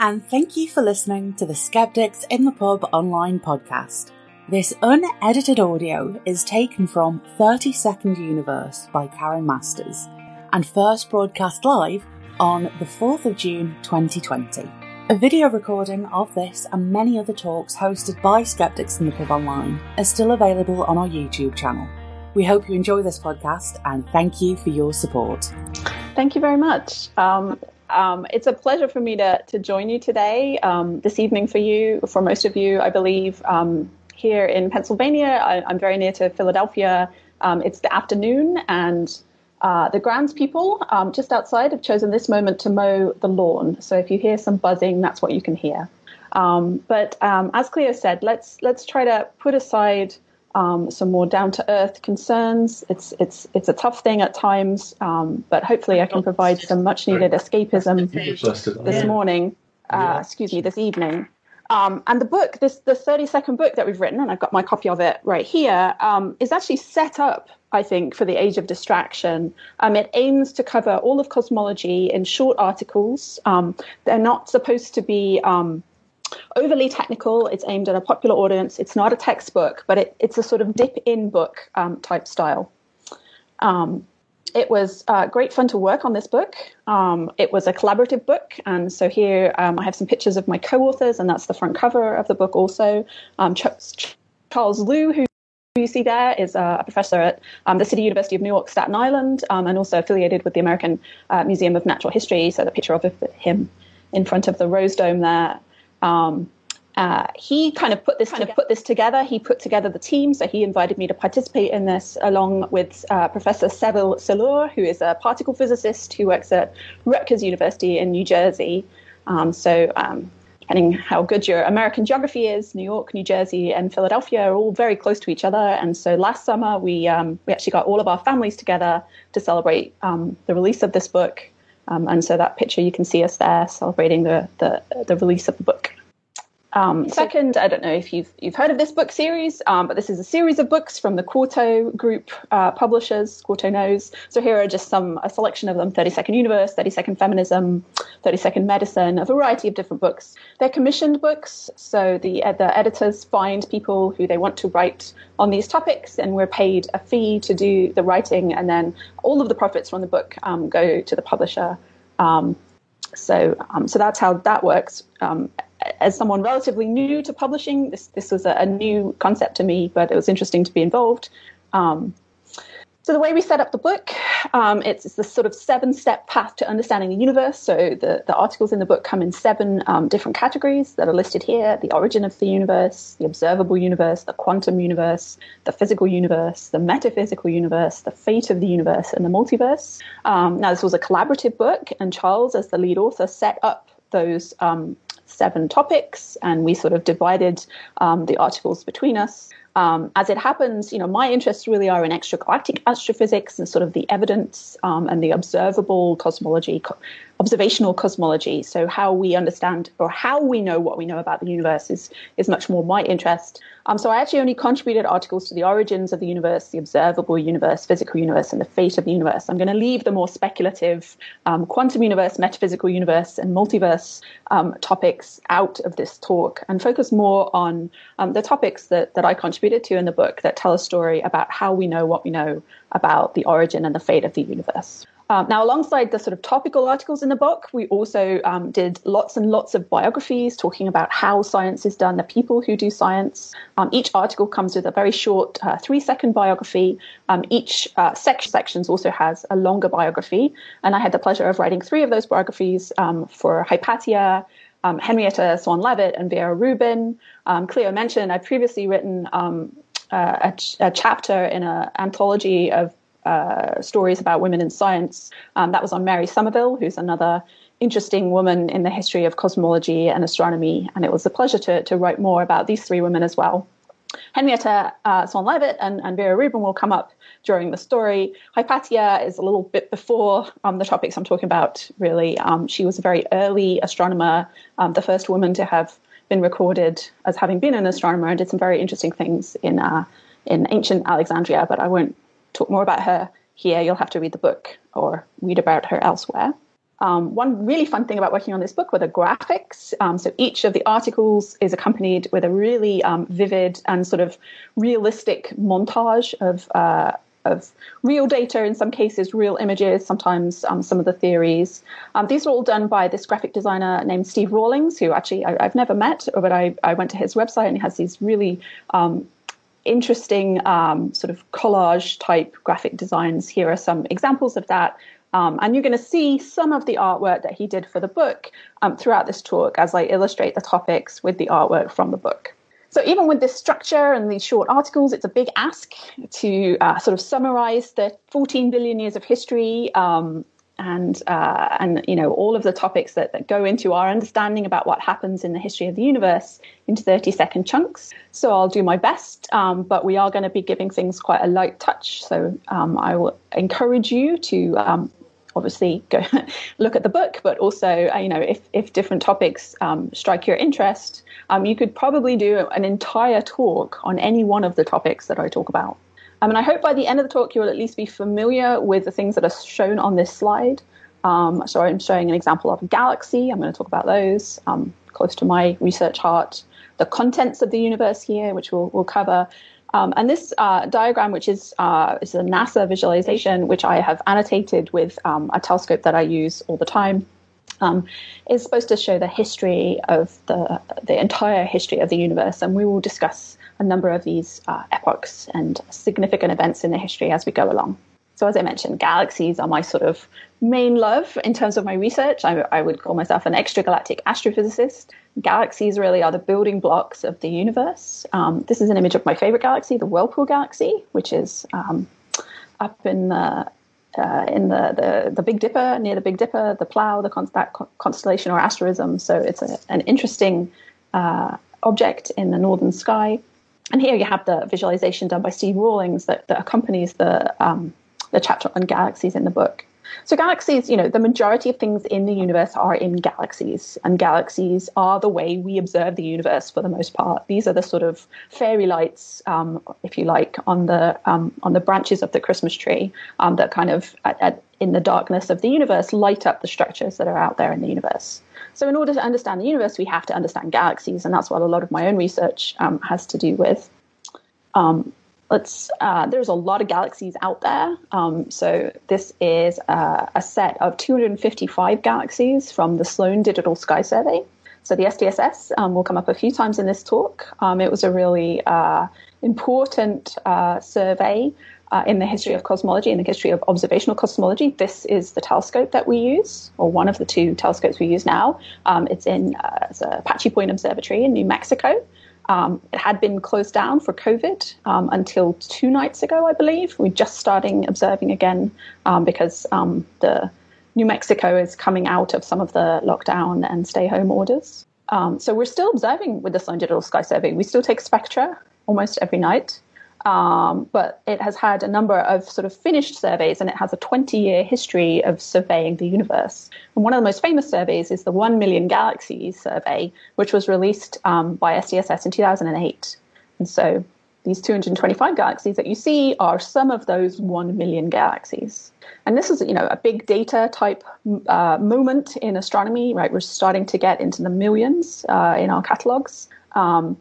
and thank you for listening to the Skeptics in the Pub online podcast. This unedited audio is taken from 30 Second Universe by Karen Masters and first broadcast live on the 4th of June 2020. A video recording of this and many other talks hosted by Skeptics in the Pub Online are still available on our YouTube channel. We hope you enjoy this podcast and thank you for your support. Thank you very much. Um, um, it's a pleasure for me to, to join you today, um, this evening for you, for most of you, I believe. Um, here in Pennsylvania. I, am very near to Philadelphia. Um, it's the afternoon, and uh, the grounds people um, just outside have chosen this moment to mow the lawn. So if you hear some buzzing, that's what you can hear. Um, but as Cleo said, let's let's try to put aside um, some more down to earth concerns. It's it's it's a tough thing at times, um, but hopefully I can provide some much needed escapism this morning. Uh, excuse me, this evening. Um, and the book, this the 30 second book that we've written, and I've got my copy of it right here, um, is actually set up, I think, for the age of distraction. Um, it aims to cover all of cosmology in short articles. Um, they're not supposed to be um, overly technical. It's aimed at a popular audience. It's not a textbook, but it, it's a sort of dip in book um, type style. Um, it was uh, great fun to work on this book. Um, it was a collaborative book, and so here um, I have some pictures of my co-authors, and that's the front cover of the book. Also, um, Ch- Charles Liu, who you see there, is a professor at um, the City University of New York, Staten Island, um, and also affiliated with the American uh, Museum of Natural History. So the picture of him in front of the Rose Dome there. Um, uh, he kind of put this kind of put this together. He put together the team, so he invited me to participate in this along with uh, Professor Sevil Salur, who is a particle physicist who works at Rutgers University in New Jersey. Um, so, um, depending how good your American geography is, New York, New Jersey, and Philadelphia are all very close to each other. And so, last summer we um, we actually got all of our families together to celebrate um, the release of this book. Um, and so, that picture you can see us there celebrating the the, the release of the book. Um, second, I don't know if you've you've heard of this book series, um, but this is a series of books from the Quarto Group uh, publishers. Quarto knows. So here are just some a selection of them: Thirty Second Universe, Thirty Second Feminism, Thirty Second Medicine, a variety of different books. They're commissioned books, so the uh, the editors find people who they want to write on these topics, and we're paid a fee to do the writing, and then all of the profits from the book um, go to the publisher. Um, so, um, so that's how that works um, as someone relatively new to publishing, this this was a, a, new concept to me, but it was interesting to be involved. Um, so the way we set up the book, um, it's, it's this sort of seven-step path to understanding the universe. So the, the articles in the book come in seven um, different categories that are listed here: the origin of the universe, the observable universe, the quantum universe, the physical universe, the metaphysical universe, the fate of the universe, and the multiverse. Um, now this was a collaborative book, and Charles, as the lead author, set up those um, seven topics, and we sort of divided um, the articles between us. Um, as it happens, you know, my interests really are in extragalactic astrophysics and sort of the evidence um, and the observable cosmology, co- observational cosmology. So how we understand or how we know what we know about the universe is is much more my interest. Um, so I actually only contributed articles to the origins of the universe, the observable universe, physical universe, and the fate of the universe. I'm going to leave the more speculative um, quantum universe, metaphysical universe, and multiverse um, topics out of this talk and focus more on um, the topics that, that I contributed to in the book that tell a story about how we know what we know about the origin and the fate of the universe. Um, now, alongside the sort of topical articles in the book, we also um, did lots and lots of biographies talking about how science is done, the people who do science. Um, each article comes with a very short uh, three second biography. Um, each uh, section sections also has a longer biography. And I had the pleasure of writing three of those biographies um, for Hypatia, um, Henrietta Swan Leavitt, and Vera Rubin. Cleo mentioned I've previously written a, ch- a, chapter in an anthology of uh, stories about women in science. Um, that was on Mary Somerville, who's another interesting woman in the history of cosmology and astronomy. And it was a pleasure to, to write more about these three women as well. Henrietta uh, Swan Leavitt and, and, Vera Rubin will come up during the story. Hypatia is a little bit before um, the topics I'm talking about, really. Um, she was a very early astronomer, um, the first woman to have been recorded as having been an astronomer, and did some very interesting things in, uh, in ancient Alexandria, but I won't talk more about her here. You'll have to read the book or read about her elsewhere. Um, one really fun thing about working on this book were the graphics. Um, so each of the articles is accompanied with a really um, vivid and sort of realistic montage of uh, of real data, in some cases, real images, sometimes um, some of the theories. Um, these are all done by this graphic designer named Steve Rawlings, who actually I, have never met, but I, I, went to his website and he has these really um, interesting um, sort of collage type graphic designs. Here are some examples of that. Um, and you're going to see some of the artwork that he did for the book um, throughout this talk as I illustrate the topics with the artwork from the book. So even with this structure and these short articles, it's a big ask to uh, sort of summarize the 14 billion years of history um, and uh, and you know all of the topics that, that go into our understanding about what happens in the history of the universe into 30 second chunks. So I'll do my best, um, but we are going to be giving things quite a light touch. So um, I will encourage you to um, obviously go look at the book, but also uh, you know if if different topics um, strike your interest, um, you could probably do an entire talk on any one of the topics that I talk about. I mean, I hope by the end of the talk you'll at least be familiar with the things that are shown on this slide. Um, so I'm showing an example of a galaxy. I'm going to talk about those um, close to my research heart. The contents of the universe here, which we'll, we'll cover, um, and this uh, diagram, which is uh, is a NASA visualization, which I have annotated with um, a telescope that I use all the time, um, is supposed to show the history of the the entire history of the universe, and we will discuss a number of these uh, epochs and significant events in the history as we go along. So, as I mentioned, galaxies are my sort of main love in terms of my research. I, I would call myself an extragalactic astrophysicist. Galaxies really are the building blocks of the universe. Um, this is an image of my favorite galaxy, the Whirlpool Galaxy, which is um, up in the uh, in the, the, the Big Dipper, near the Big Dipper, the Plough, the con- that constellation or asterism. So it's a, an interesting uh, object in the northern sky. And here you have the visualization done by Steve Rawlings that, that accompanies the um, the chapter on galaxies in the book. So galaxies, you know, the majority of things in the universe are in galaxies, and galaxies are the way we observe the universe for the most part. These are the sort of fairy lights, um, if you like, on the um, on the branches of the Christmas tree um, that kind of, at, at, in the darkness of the universe, light up the structures that are out there in the universe. So, in order to understand the universe, we have to understand galaxies, and that's what a lot of my own research um, has to do with. Um, let's uh, there's a lot of galaxies out there. Um, so this is uh, a set of 255 galaxies from the sloan digital sky survey. So the SDSS um, will come up a few times in this talk. Um, it was a really uh, important uh, survey uh, in the history of cosmology in the history of observational cosmology. This is the telescope that we use or one of the two telescopes we use now. Um, it's in uh, it's apache point observatory in new mexico um, it had been closed down for COVID um, until two nights ago, I believe. We're just starting observing again um, because um, the New Mexico is coming out of some of the lockdown and stay home orders. Um, so we're still observing with the Sloan Digital Sky Survey. We still take spectra almost every night. Um, but it has had a number of sort of finished surveys and it has a 20 year history of surveying the universe. And one of the most famous surveys is the 1 Million Galaxies survey, which was released um, by SDSS in 2008. And so these 225 galaxies that you see are some of those 1 million galaxies. And this is, you know, a big data type uh, moment in astronomy, right? We're starting to get into the millions uh, in our catalogs. Um,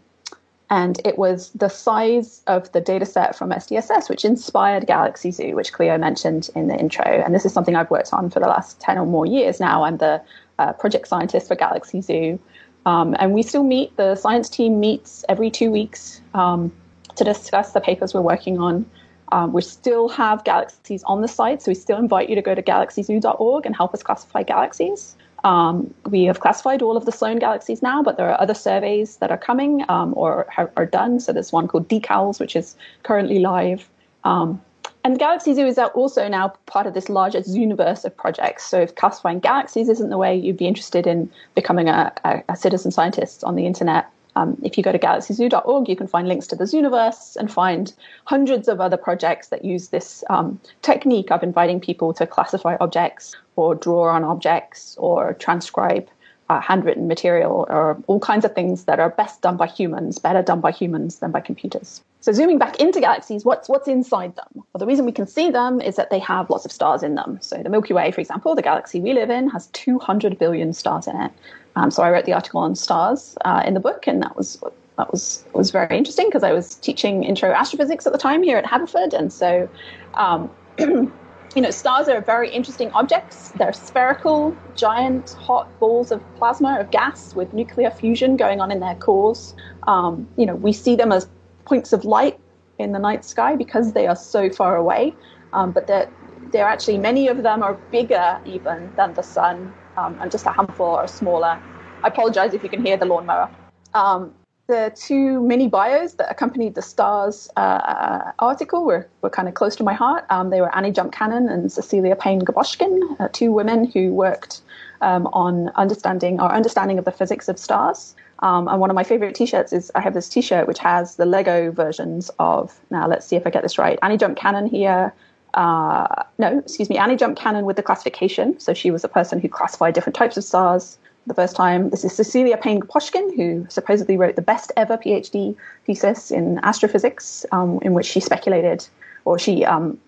and it was the size of the data set from SDSS which inspired Galaxy Zoo, which Cleo mentioned in the intro. And this is something I've worked on for the last 10 or more years now. I'm the uh, project scientist for Galaxy Zoo. Um, and we still meet, the science team meets every two weeks um, to discuss the papers we're working on. Um, we still have galaxies on the site, so we still invite you to go to galaxyzoo.org and help us classify galaxies. Um, we have classified all of the Sloan galaxies now, but there are other surveys that are coming um, or are, are, done. So there's one called DECaLS, which is currently live. Um, and Galaxy Zoo is also now part of this larger universe of projects. So if classifying galaxies isn't the way you'd be interested in becoming a, a, a citizen scientist on the internet, um, if you go to galaxyzoo.org, you can find links to the Zooniverse and find hundreds of other projects that use this um, technique of inviting people to classify objects or draw on objects or transcribe uh, handwritten material or all kinds of things that are best done by humans, better done by humans than by computers. So zooming back into galaxies, what's what's inside them? Well, the reason we can see them is that they have lots of stars in them. So the Milky Way, for example, the galaxy we live in, has 200 billion stars in it. Um, so I wrote the article on stars uh, in the book, and that was that was was very interesting because I was teaching intro astrophysics at the time here at Haverford, and so. Um, you know, stars are very interesting objects. They're spherical, giant, hot balls of plasma, of gas with nuclear fusion going on in their cores. Um, you know, we see them as points of light in the night sky because they are so far away. Um, but they're, they're actually, many of them are bigger even than the sun, um, and just a handful are smaller. I apologize if you can hear the lawnmower. Um, the two mini bios that accompanied the STARS uh, article were, were kind of close to my heart. Um, they were Annie Jump Cannon and Cecilia Payne Gaposchkin, uh, two women who worked um, on understanding our understanding of the physics of stars. Um, and one of my favorite T-shirts is I have this T-shirt which has the Lego versions of. Now let's see if I get this right. Annie Jump Cannon here. Uh, no, excuse me. Annie Jump Cannon with the classification. So she was a person who classified different types of stars the first time. This is Cecilia Payne Gaposchkin, who supposedly wrote the best ever PhD thesis in astrophysics, um, in which she speculated, or she um,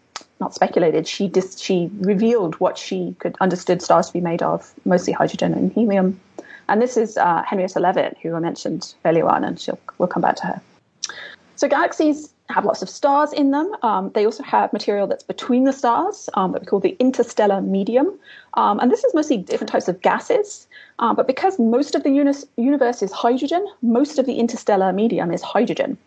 not speculated, she dis- she revealed what she could understood stars to be made of, mostly hydrogen and helium. And this is uh, Henrietta Leavitt, who I mentioned earlier on, and she'll, we'll come back to her. So galaxies have lots of stars in them. Um, they also have material that's between the stars um, that we call the interstellar medium. Um, and this is mostly different types of gases. Uh, but because most of the uni- universe is hydrogen, most of the interstellar medium is hydrogen.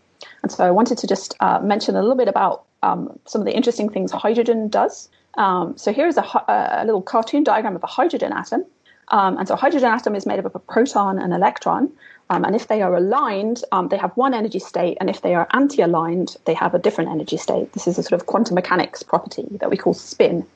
And so I wanted to just uh, mention a little bit about um, some of the interesting things hydrogen does. Um, so here's a, a, little cartoon diagram of a hydrogen atom. Um, and so a hydrogen atom is made up of a proton and electron. Um, and if they are aligned, um, they have one energy state. And if they are anti aligned, they have a different energy state. This is a sort of quantum mechanics property that we call spin.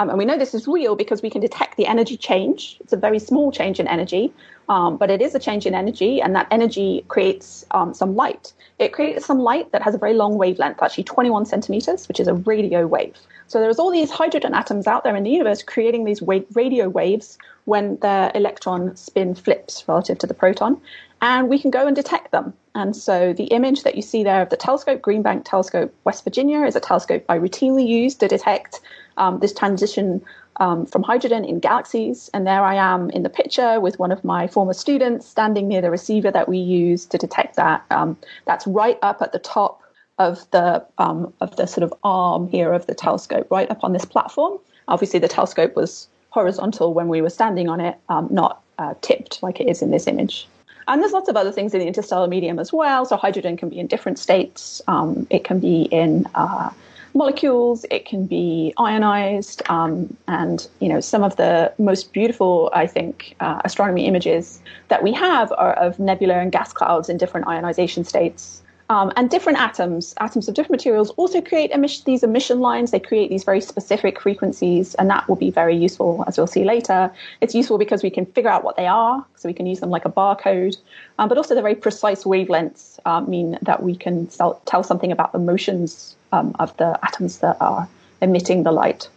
Um, and we know this is real because we can detect the energy change. It's a very small change in energy, um, but it is a change in energy, and that energy creates um, some light. It creates some light that has a very long wavelength, actually 21 centimeters, which is a radio wave. So there's all these hydrogen atoms out there in the universe creating these wa- radio waves when their electron spin flips relative to the proton, and we can go and detect them. And so the image that you see there of the telescope, Green Bank Telescope, West Virginia, is a telescope I routinely use to detect um, this transition um, from hydrogen in galaxies. And there I am in the picture with one of my former students standing near the receiver that we use to detect that. Um, that's right up at the top of the um, of the sort of arm here of the telescope, right up on this platform. Obviously, the telescope was horizontal when we were standing on it, um, not uh, tipped like it is in this image. And there's lots of other things in the interstellar medium as well. So hydrogen can be in different states. Um, it can be in uh, molecules. It can be ionized, um, and you know some of the most beautiful, I think, uh, astronomy images that we have are of nebula and gas clouds in different ionization states. Um, and different atoms, atoms of different materials, also create emission, these emission lines. They create these very specific frequencies, and that will be very useful, as we'll see later. It's useful because we can figure out what they are, so we can use them like a barcode. Um, but also, the very precise wavelengths uh, mean that we can tell, tell something about the motions um, of the atoms that are emitting the light.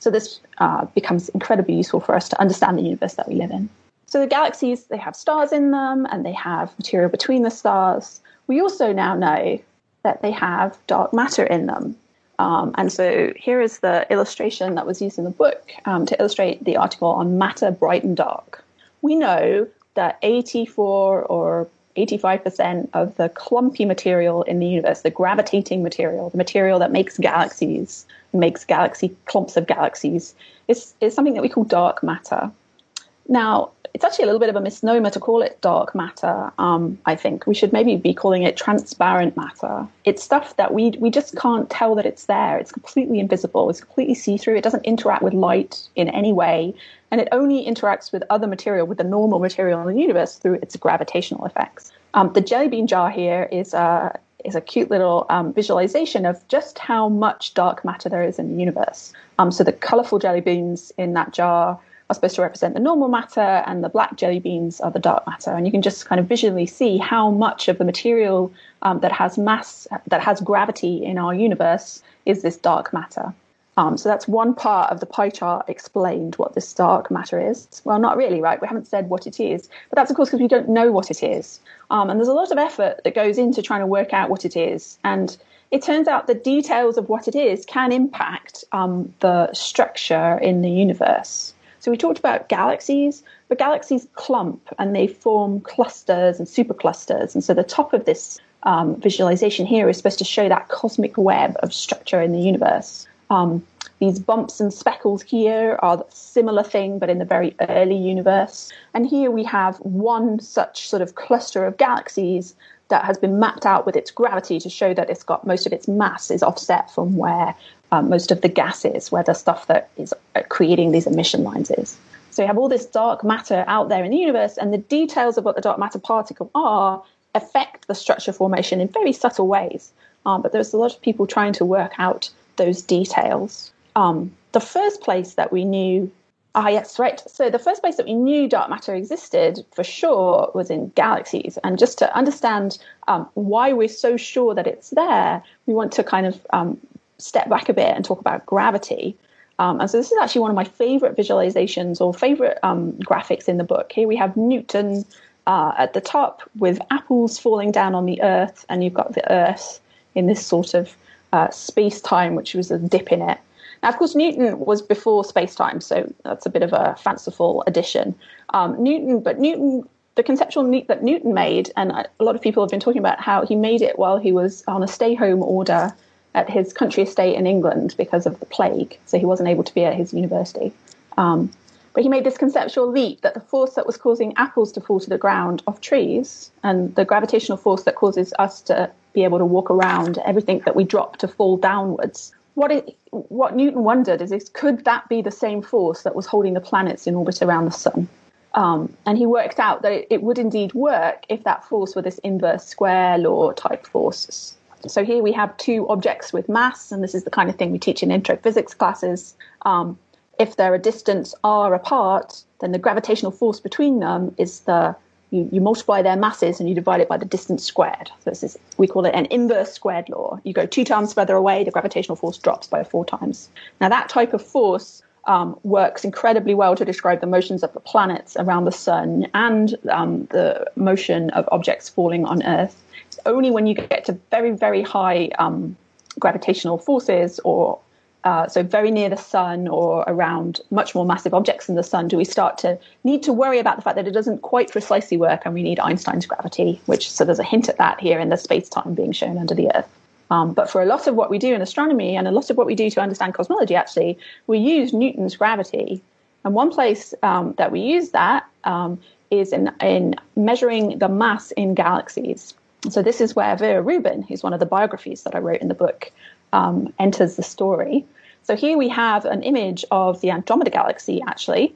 So this uh, becomes incredibly useful for us to understand the universe that we live in. So the galaxies, they have stars in them, and they have material between the stars we also now know that they have dark matter in them. Um, and so here is the illustration that was used in the book um, to illustrate the article on matter bright and dark. We know that 84 or 85% of the clumpy material in the universe, the gravitating material, the material that makes galaxies, makes galaxy clumps of galaxies, is, is something that we call dark matter. Now, it's actually a little bit of a misnomer to call it dark matter. Um, I think we should maybe be calling it transparent matter. It's stuff that we we just can't tell that it's there. It's completely invisible. It's completely see through. It doesn't interact with light in any way, and it only interacts with other material, with the normal material in the universe through its gravitational effects. Um, the jelly bean jar here is a is a cute little um, visualization of just how much dark matter there is in the universe. Um, so the colorful jelly beans in that jar are supposed to represent the normal matter, and the black jelly beans are the dark matter. And you can just kind of visually see how much of the material um, that has mass, that has gravity in our universe, is this dark matter. Um, so that's one part of the pie chart explained what this dark matter is. Well, not really, right? We haven't said what it is, but that's of course because we don't know what it is. Um, and there's a lot of effort that goes into trying to work out what it is. And it turns out the details of what it is can impact um, the structure in the universe. So we talked about galaxies, but galaxies clump and they form clusters and superclusters. And so the top of this um, visualization here is supposed to show that cosmic web of structure in the universe. Um, these bumps and speckles here are a similar thing, but in the very early universe. And here we have one such sort of cluster of galaxies that has been mapped out with its gravity to show that it's got most of its mass is offset from where um, most of the gases, where the stuff that is uh, creating these emission lines is. So you have all this dark matter out there in the universe, and the details of what the dark matter particle are affect the structure formation in very subtle ways. Um, but there's a lot of people trying to work out those details. Um, the first place that we knew Ah, yes, right. So the first place that we knew dark matter existed for sure was in galaxies. And just to understand um, why we're so sure that it's there, we want to kind of um, step back a bit and talk about gravity. Um, and so this is actually one of my favorite visualizations or favorite um, graphics in the book. Here we have Newton uh, at the top with apples falling down on the Earth, and you've got the Earth in this sort of uh, space time, which was a dip in it. Now, of course, Newton was before space time, so that's a bit of a fanciful addition. Um, Newton, but Newton, the conceptual neat that Newton made, and a lot of people have been talking about how he made it while he was on a stay home order at his country estate in England because of the plague, so he wasn't able to be at his university. Um, but he made this conceptual leap that the force that was causing apples to fall to the ground off trees and the gravitational force that causes us to be able to walk around everything that we drop to fall downwards what it, what Newton wondered is, is could that be the same force that was holding the planets in orbit around the sun? Um, and he worked out that it, it, would indeed work if that force were this inverse square law type forces. So here we have two objects with mass, and this is the kind of thing we teach in intro physics classes. Um, if they're a distance r apart, then the gravitational force between them is the you, you multiply their masses and you divide it by the distance squared. So this is, we call it an inverse squared law. You go two times further away, the gravitational force drops by four times. Now that type of force um, works incredibly well to describe the motions of the planets around the sun and um, the motion of objects falling on Earth. Only when you get to very, very high um, gravitational forces or uh, so very near the sun or around much more massive objects than the sun, do we start to need to worry about the fact that it doesn't quite precisely work, and we need Einstein's gravity. Which so there's a hint at that here in the space time being shown under the Earth. Um, but for a lot of what we do in astronomy and a lot of what we do to understand cosmology, actually, we use Newton's gravity. And one place um, that we use that um, is in, in measuring the mass in galaxies. So this is where Vera Rubin, who's one of the biographies that I wrote in the book, um, enters the story. So here we have an image of the Andromeda Galaxy, actually,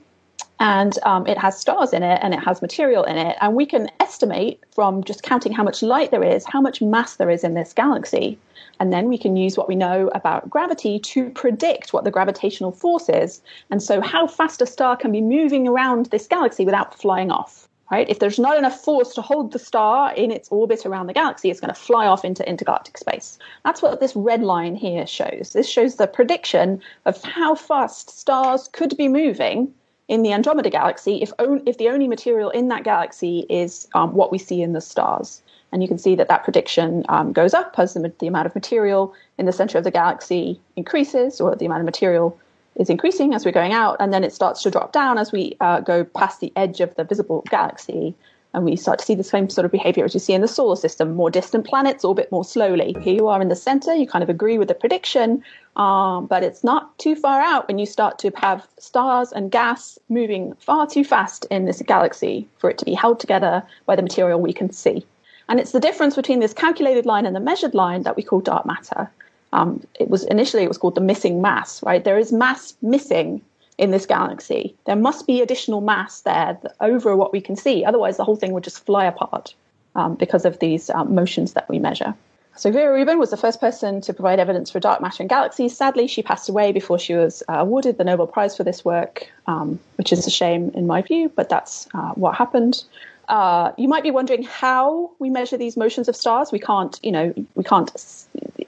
and um, it has stars in it and it has material in it. And we can estimate from just counting how much light there is, how much mass there is in this galaxy. And then we can use what we know about gravity to predict what the gravitational force is. And so, how fast a star can be moving around this galaxy without flying off right? If there's not enough force to hold the star in its orbit around the galaxy, it's going to fly off into intergalactic space. That's what this red line here shows. This shows the prediction of how fast stars could be moving in the Andromeda galaxy if, on, if the only material in that galaxy is um, what we see in the stars. And you can see that that prediction um, goes up as the, the amount of material in the center of the galaxy increases, or the amount of material is increasing as we're going out, and then it starts to drop down as we uh, go past the edge of the visible galaxy. And we start to see the same sort of behavior as you see in the solar system. More distant planets orbit more slowly. Here you are in the center, you kind of agree with the prediction, um, but it's not too far out when you start to have stars and gas moving far too fast in this galaxy for it to be held together by the material we can see. And it's the difference between this calculated line and the measured line that we call dark matter. Um, it was initially it was called the missing mass, right? There is mass missing in this galaxy. There must be additional mass there over what we can see. Otherwise, the whole thing would just fly apart um, because of these um, motions that we measure. So Vera Rubin was the first person to provide evidence for dark matter in galaxies. Sadly, she passed away before she was uh, awarded the Nobel Prize for this work, um, which is a shame in my view, but that's uh, what happened. Uh, you might be wondering how we measure these motions of stars. We can't, you know, we can't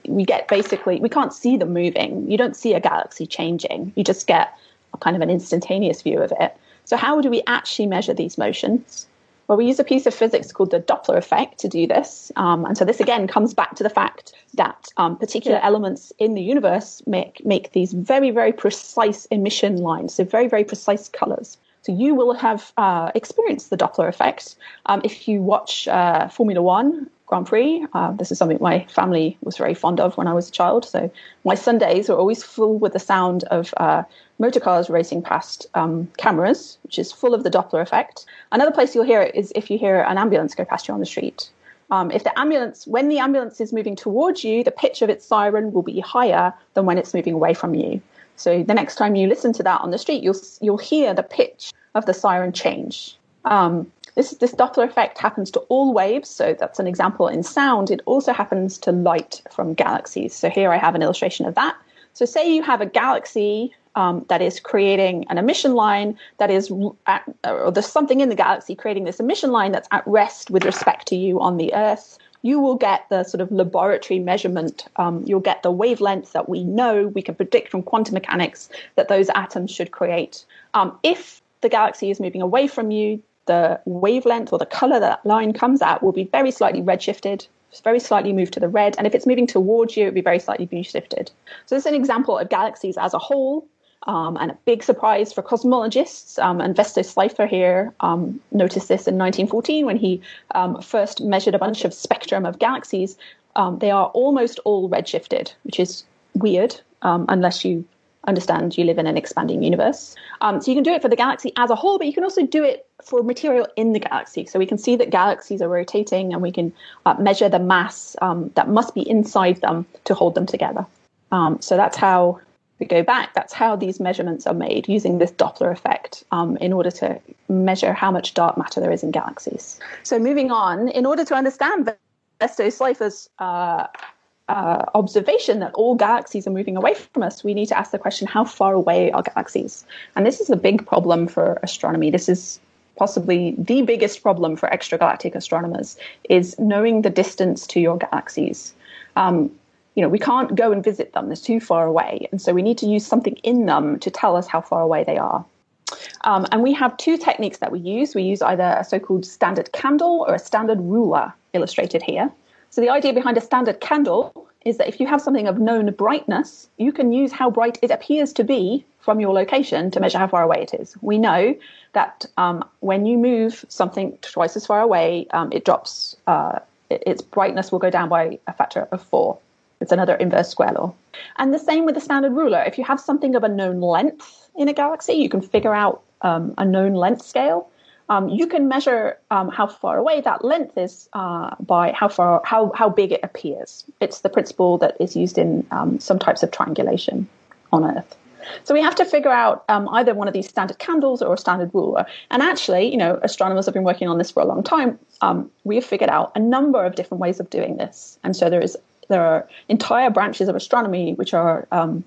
we get basically we can't see them moving. You don't see a galaxy changing. You just get a kind of an instantaneous view of it. So how do we actually measure these motions? Well, we use a piece of physics called the Doppler effect to do this. Um, and so this again comes back to the fact that um, particular yeah. elements in the universe make, make these very, very precise emission lines, so very, very precise colors. So you will have uh, experienced the Doppler effect um, if you watch uh, Formula One Grand Prix. Uh, this is something my family was very fond of when I was a child. So my Sundays were always full with the sound of uh, motor cars racing past um, cameras, which is full of the Doppler effect. Another place you'll hear it is if you hear an ambulance go past you on the street. Um, if the ambulance, when the ambulance is moving towards you, the pitch of its siren will be higher than when it's moving away from you. So the next time you listen to that on the street, you'll you'll hear the pitch of the siren change. Um, this this Doppler effect happens to all waves, so that's an example in sound. It also happens to light from galaxies. So here I have an illustration of that. So say you have a galaxy um, that is creating an emission line that is, at, or there's something in the galaxy creating this emission line that's at rest with respect to you on the Earth you will get the sort of laboratory measurement. Um, you'll get the wavelength that we know we can predict from quantum mechanics that those atoms should create. Um, if the galaxy is moving away from you, the wavelength or the color that line comes at will be very slightly redshifted, very slightly moved to the red. And if it's moving towards you, it will be very slightly blue shifted. So this is an example of galaxies as a whole. Um, and a big surprise for cosmologists, um, and Vesto Slipher here um, noticed this in 1914 when he um, first measured a bunch of spectrum of galaxies. Um, they are almost all redshifted, which is weird um, unless you understand you live in an expanding universe. so you can do it for the galaxy as a whole, but you can also do it for material in the galaxy. So we can see that galaxies are rotating, and we can uh, measure the mass that must be inside them to hold them together. so that's how we go back, that's how these measurements are made using this Doppler effect um, in order to measure how much dark matter there is in galaxies. So, moving on, in order to understand Vesto Slipher's uh, uh, observation that all galaxies are moving away from us, we need to ask the question how far away are galaxies? And this is a big problem for astronomy. This is possibly the biggest problem for extragalactic astronomers is knowing the distance to your galaxies. Um, you know, we can't go and visit them, they're too far away. And so we need to use something in them to tell us how far away they are. Um, and we have two techniques that we use. We use either a so called standard candle or a standard ruler, illustrated here. So the idea behind a standard candle is that if you have something of known brightness, you can use how bright it appears to be from your location to measure how far away it is. We know that um, when you move something twice as far away, um, it drops, uh, its brightness will go down by a factor of four. It's another inverse square law. And the same with the standard ruler. If you have something of a known length in a galaxy, you can figure out um, a known length scale. Um, you can measure um, how far away that length is uh, by how far how how big it appears. It's the principle that is used in um, some types of triangulation on Earth. So we have to figure out um, either one of these standard candles or a standard ruler. And actually, you know, astronomers have been working on this for a long time. Um, we have figured out a number of different ways of doing this. And so there is there are entire branches of astronomy which are um,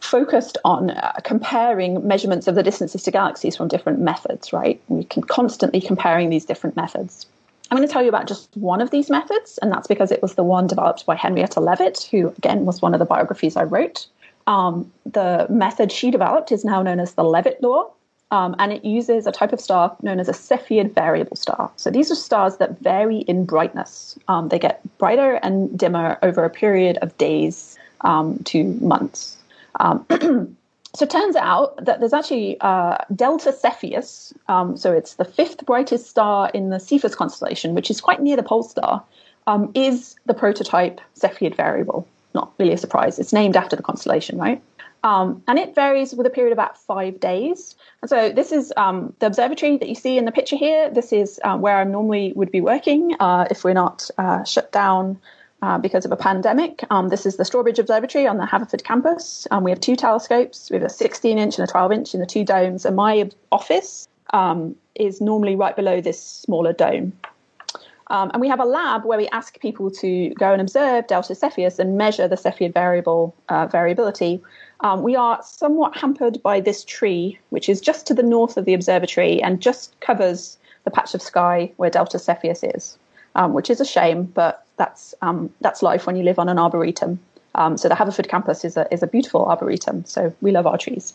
focused on uh, comparing measurements of the distances to galaxies from different methods, right? We can constantly comparing these different methods. I'm going to tell you about just one of these methods, and that's because it was the one developed by Henrietta Leavitt, who again was one of the biographies I wrote. Um, the method she developed is now known as the Leavitt law, um, and it uses a type of star known as a Cepheid variable star. So these are stars that vary in brightness. Um, they get brighter and dimmer over a period of days um, to months. Um, so it turns out that there's actually uh, Delta Cepheus. Um, so it's the fifth brightest star in the Cepheus constellation, which is quite near the pole star, um, is the prototype Cepheid variable. Not really a surprise. It's named after the constellation, right? Um, and it varies with a period of about five days. So this is um, the observatory that you see in the picture here. This is um, where I normally would be working uh, if we're not uh, shut down uh, because of a pandemic. Um, this is the Strawbridge Observatory on the Haverford campus. Um, we have two telescopes. We have a 16 inch and a 12 inch in the two domes. And my office um, is normally right below this smaller dome. Um, and we have a lab where we ask people to go and observe Delta Cepheus and measure the Cepheid variable uh, variability um, we are somewhat hampered by this tree, which is just to the north of the observatory and just covers the patch of sky where Delta Cepheus is. um, which is a shame, but that's um, that's life when you live on an arboretum. Um, so the Haverford campus is a is a beautiful arboretum. So we love our trees.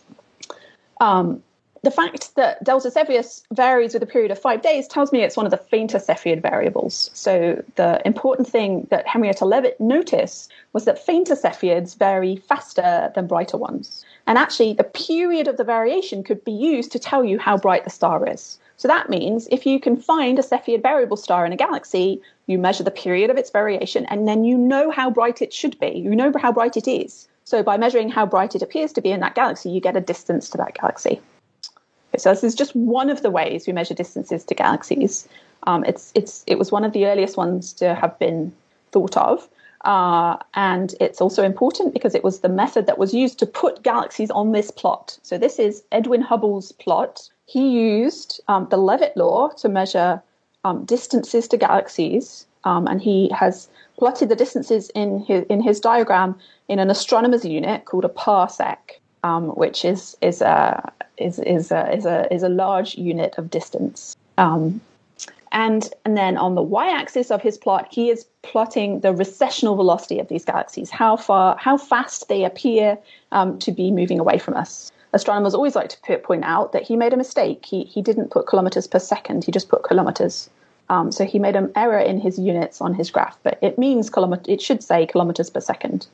Um, the fact that delta Cepheus varies with a period of five days tells me it's one of the fainter Cepheid variables. So the important thing that Henrietta Leavitt noticed was that fainter Cepheids vary faster than brighter ones. And actually, the period of the variation could be used to tell you how bright the star is. So that means if you can find a Cepheid variable star in a galaxy, you measure the period of its variation, and then you know how bright it should be. You know how bright it is. So by measuring how bright it appears to be in that galaxy, you get a distance to that galaxy. So this is just one of the ways we measure distances to galaxies. Um, it's, it's, it was one of the earliest ones to have been thought of. Uh, and it's also important because it was the method that was used to put galaxies on this plot. So this is Edwin Hubble's plot. He used um, the Leavitt law to measure um, distances to galaxies, um, and he has plotted the distances in his, in his diagram in an astronomer's unit called a parsec, um, which is is a is is a, is a is a large unit of distance. Um, and, and then on the y-axis of his plot, he is plotting the recessional velocity of these galaxies, how far, how fast they appear um, to be moving away from us. Astronomers always like to point out that he made a mistake. He, he didn't put kilometers per second, he just put kilometers. Um, so he made an error in his units on his graph, but it means kilometer, it should say kilometers per second.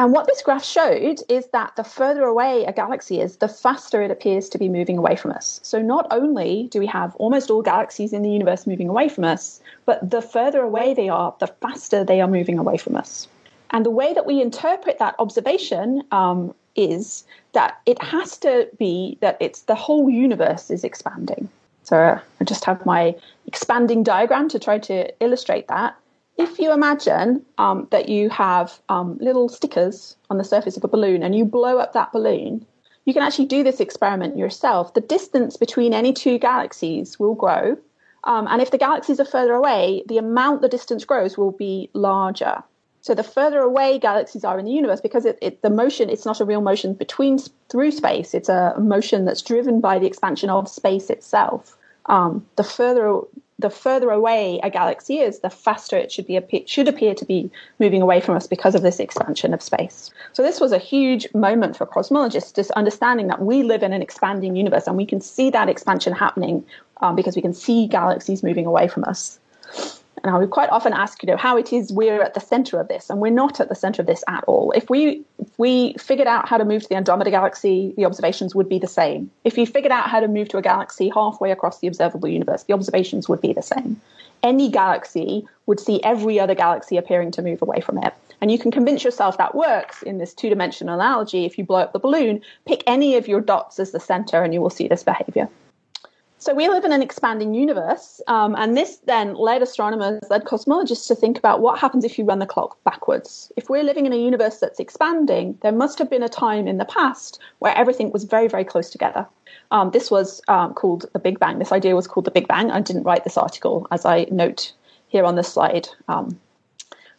And what this graph showed is that the further away a galaxy is, the faster it appears to be moving away from us. So not only do we have almost all galaxies in the universe moving away from us, but the further away they are, the faster they are moving away from us. And the way that we interpret that observation um, is that it has to be that it's the whole universe is expanding. So I just have my expanding diagram to try to illustrate that if you imagine um, that you have um, little stickers on the surface of a balloon and you blow up that balloon, you can actually do this experiment yourself. The distance between any two galaxies will grow. Um, and if the galaxies are further away, the amount the distance grows will be larger. So the further away galaxies are in the universe, because it, it, the motion, it's not a real motion between through space. It's a motion that's driven by the expansion of space itself. Um, the further the further away a galaxy is, the faster it should be should appear to be moving away from us because of this expansion of space. So this was a huge moment for cosmologists, just understanding that we live in an expanding universe, and we can see that expansion happening um, because we can see galaxies moving away from us. And I would quite often ask, you know, how it is we're at the center of this, and we're not at the center of this at all. If we if we figured out how to move to the Andromeda galaxy, the observations would be the same. If you figured out how to move to a galaxy halfway across the observable universe, the observations would be the same. Any galaxy would see every other galaxy appearing to move away from it. And you can convince yourself that works in this two dimensional analogy. If you blow up the balloon, pick any of your dots as the center, and you will see this behavior. So we live in an expanding universe, um, and this then led astronomers, led cosmologists to think about what happens if you run the clock backwards. If we're living in a universe that's expanding, there must have been a time in the past where everything was very, very close together. Um, this was um, called the Big Bang. This idea was called the Big Bang. I didn't write this article, as I note here on this slide, um,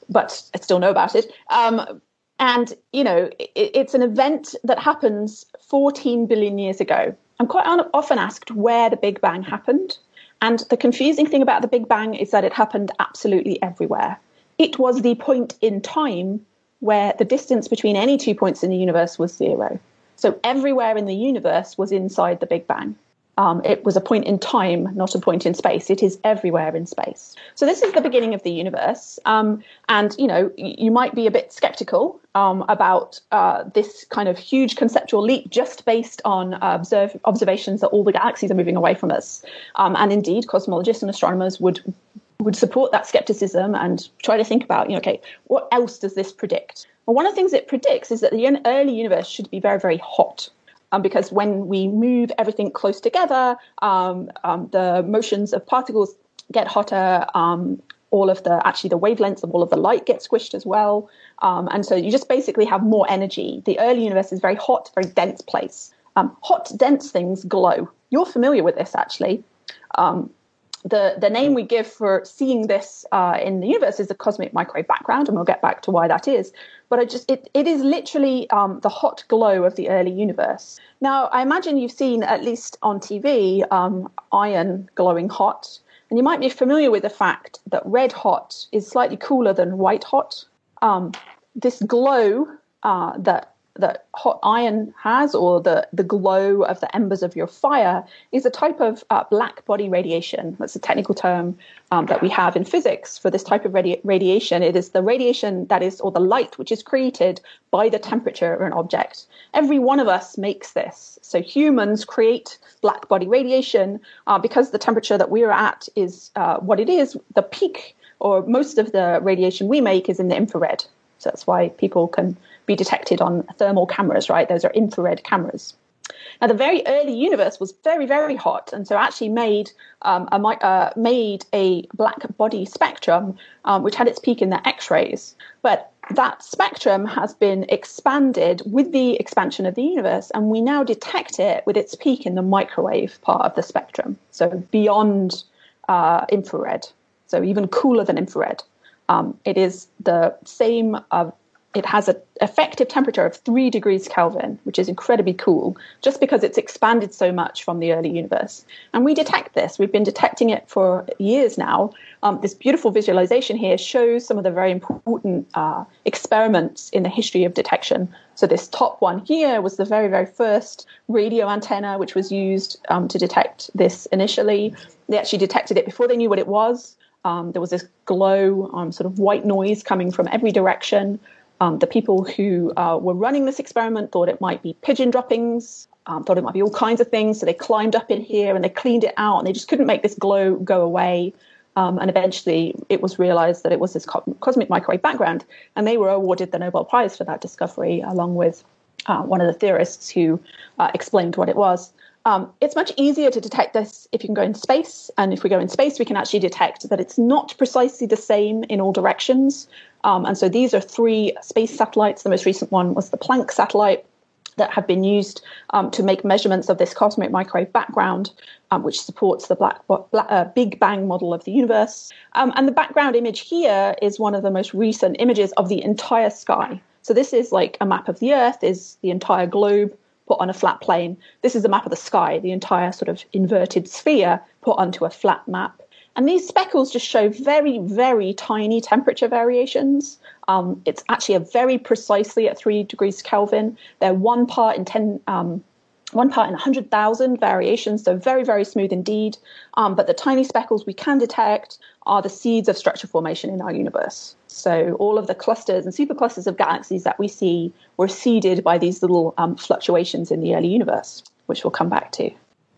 but I still know about it. Um, and you know, it, it's an event that happens 14 billion years ago. I'm quite often asked where the Big Bang happened. And the confusing thing about the Big Bang is that it happened absolutely everywhere. It was the point in time where the distance between any two points in the universe was zero. So everywhere in the universe was inside the Big Bang. Um, it was a point in time, not a point in space. It is everywhere in space. So this is the beginning of the universe, um, and you know you might be a bit skeptical um, about uh, this kind of huge conceptual leap just based on uh, observe, observations that all the galaxies are moving away from us. Um, and indeed, cosmologists and astronomers would would support that skepticism and try to think about, you know, okay, what else does this predict? Well, one of the things it predicts is that the early universe should be very, very hot um, because when we move everything close together, um, um, the motions of particles get hotter. Um, all of the actually the wavelengths of all of the light get squished as well, um, and so you just basically have more energy. The early universe is very hot, very dense place. Um, hot, dense things glow. You're familiar with this actually the the name we give for seeing this uh, in the universe is the cosmic microwave background, and we'll get back to why that is. But I just it, it is literally um, the hot glow of the early universe. Now, I imagine you've seen at least on TV um, iron glowing hot, And you might be familiar with the fact that red hot is slightly cooler than white hot. Um, this glow uh, that that hot iron has, or the, the glow of the embers of your fire, is a type of uh, black body radiation. That's a technical term um, that we have in physics for this type of radi- radiation. It is the radiation that is, or the light which is created by the temperature of an object. Every one of us makes this. So humans create black body radiation uh, because the temperature that we're at is uh, what it is. The peak, or most of the radiation we make, is in the infrared. So that's why people can be detected on thermal cameras, right? Those are infrared cameras. Now, the very early universe was very, very hot, and so actually made um, a, uh, made a black body spectrum, um, which had its peak in the X-rays. But that spectrum has been expanded with the expansion of the universe, and we now detect it with its peak in the microwave part of the spectrum, so beyond uh, infrared, so even cooler than infrared. Um, it is the same. Uh, it has an effective temperature of three degrees Kelvin, which is incredibly cool, just because it's expanded so much from the early universe. And we detect this. We've been detecting it for years now. Um, this beautiful visualization here shows some of the very important uh, experiments in the history of detection. So this top one here was the very, very first radio antenna, which was used um, to detect this initially. They actually detected it before they knew what it was. Um, there was this glow, um, sort of white noise coming from every direction. Um, the people who uh, were running this experiment thought it might be pigeon droppings, um, thought it might be all kinds of things. So they climbed up in here and they cleaned it out, and they just couldn't make this glow go away. Um, and eventually, it was realized that it was this co- cosmic microwave background, and they were awarded the Nobel Prize for that discovery, along with uh, one of the theorists who uh, explained what it was. Um, it's much easier to detect this if you can go in space. And if we go in space, we can actually detect that it's not precisely the same in all directions. Um, and so these are three space satellites. The most recent one was the Planck satellite that have been used um, to make measurements of this cosmic microwave background, um, which supports the black, black, uh, Big Bang model of the universe. Um, and the background image here is one of the most recent images of the entire sky. So this is like a map of the Earth, is the entire globe put on a flat plane. This is a map of the sky, the entire sort of inverted sphere put onto a flat map. And these speckles just show very, very tiny temperature variations. Um, it's actually a very precisely at three degrees Kelvin. They're one part in 10, um, one part in 100,000 variations, so very, very smooth indeed. Um, but the tiny speckles we can detect are the seeds of structure formation in our universe. So all of the clusters and superclusters of galaxies that we see were seeded by these little um, fluctuations in the early universe, which we'll come back to.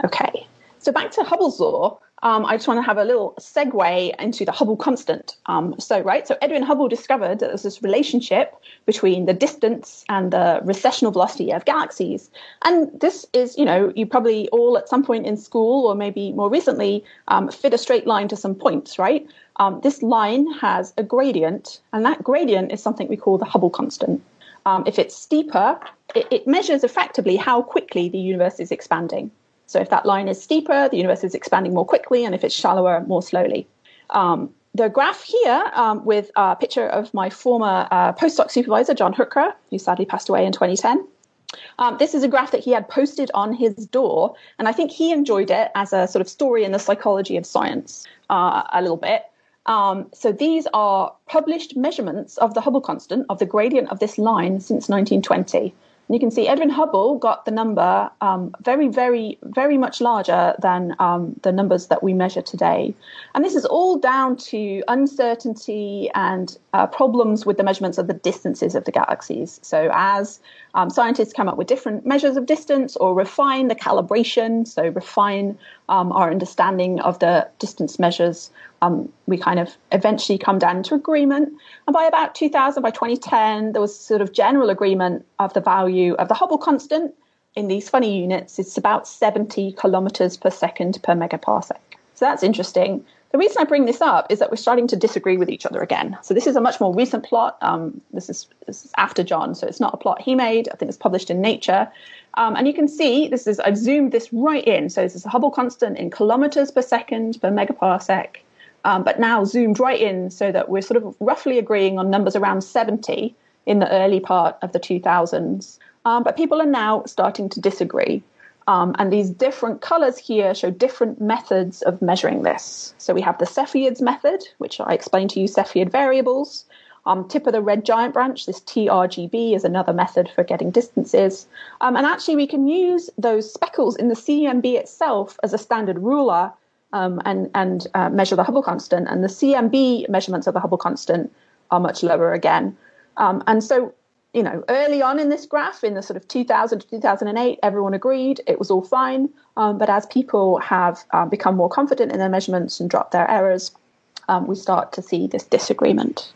Okay, so back to Hubble's law um, I just want to have a little segue into the Hubble constant. Um, so, right, so Edwin Hubble discovered that there's this relationship between the distance and the recessional velocity of galaxies. And this is, you know, you probably all at some point in school or maybe more recently um, fit a straight line to some points, right? Um, this line has a gradient, and that gradient is something we call the Hubble constant. Um, if it's steeper, it, it measures effectively how quickly the universe is expanding. So if that line is steeper, the universe is expanding more quickly, and if it's shallower, more slowly. Um, the graph here um, with a picture of my former uh, postdoc supervisor, John Huchra, who sadly passed away in 2010. Um, this is a graph that he had posted on his door, and I think he enjoyed it as a sort of story in the psychology of science uh, a little bit. Um, so these are published measurements of the Hubble constant, of the gradient of this line since 1920. And you can see Edwin Hubble got the number um, very, very, very much larger than um, the numbers that we measure today. And this is all down to uncertainty and uh, problems with the measurements of the distances of the galaxies. So as um, scientists come up with different measures of distance or refine the calibration, so refine um, our understanding of the distance measures, um, we kind of eventually come down to agreement. And by about 2000, by 2010, there was sort of general agreement of the value of the Hubble constant in these funny units. It's about 70 kilometers per second per megaparsec. So that's interesting. The reason I bring this up is that we're starting to disagree with each other again. So this is a much more recent plot. Um, this, is, this, is, after John, so it's not a plot he made. I think it's published in Nature. Um, and you can see this is I've zoomed this right in. So this is a Hubble constant in kilometers per second per megaparsec, um, but now zoomed right in so that we're sort of roughly agreeing on numbers around 70 in the early part of the 2000s. Um, but people are now starting to disagree. Um, and these different colors here show different methods of measuring this. So we have the Cepheids method, which I explained to you Cepheid variables. Um, tip of the red giant branch, this TRGB is another method for getting distances. Um, and actually, we can use those speckles in the CMB itself as a standard ruler um, and, and uh, measure the Hubble constant. And the CMB measurements of the Hubble constant are much lower again. Um, and so you know, early on in this graph, in the sort of 2000 to 2008, everyone agreed it was all fine. Um, but as people have um, become more confident in their measurements and dropped their errors, um, we start to see this disagreement.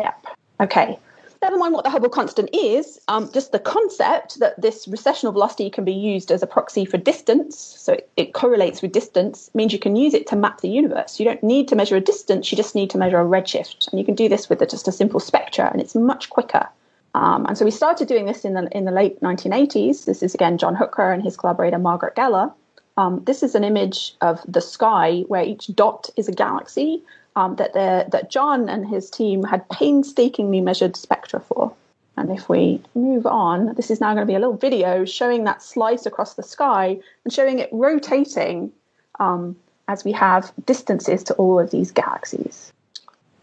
Yep. Okay. Never mind what the Hubble constant is, um, just the concept that this recessional velocity can be used as a proxy for distance, so it, it correlates with distance, means you can use it to map the universe. You don't need to measure a distance, you just need to measure a redshift. And you can do this with just a simple spectra, and it's much quicker. Um, and so we started doing this in the in the late 1980s. This is again John Huchra and his collaborator Margaret Geller. Um, this is an image of the sky where each dot is a galaxy um, that that John and his team had painstakingly measured spectra for. And if we move on, this is now going to be a little video showing that slice across the sky and showing it rotating um, as we have distances to all of these galaxies.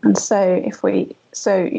And so if we so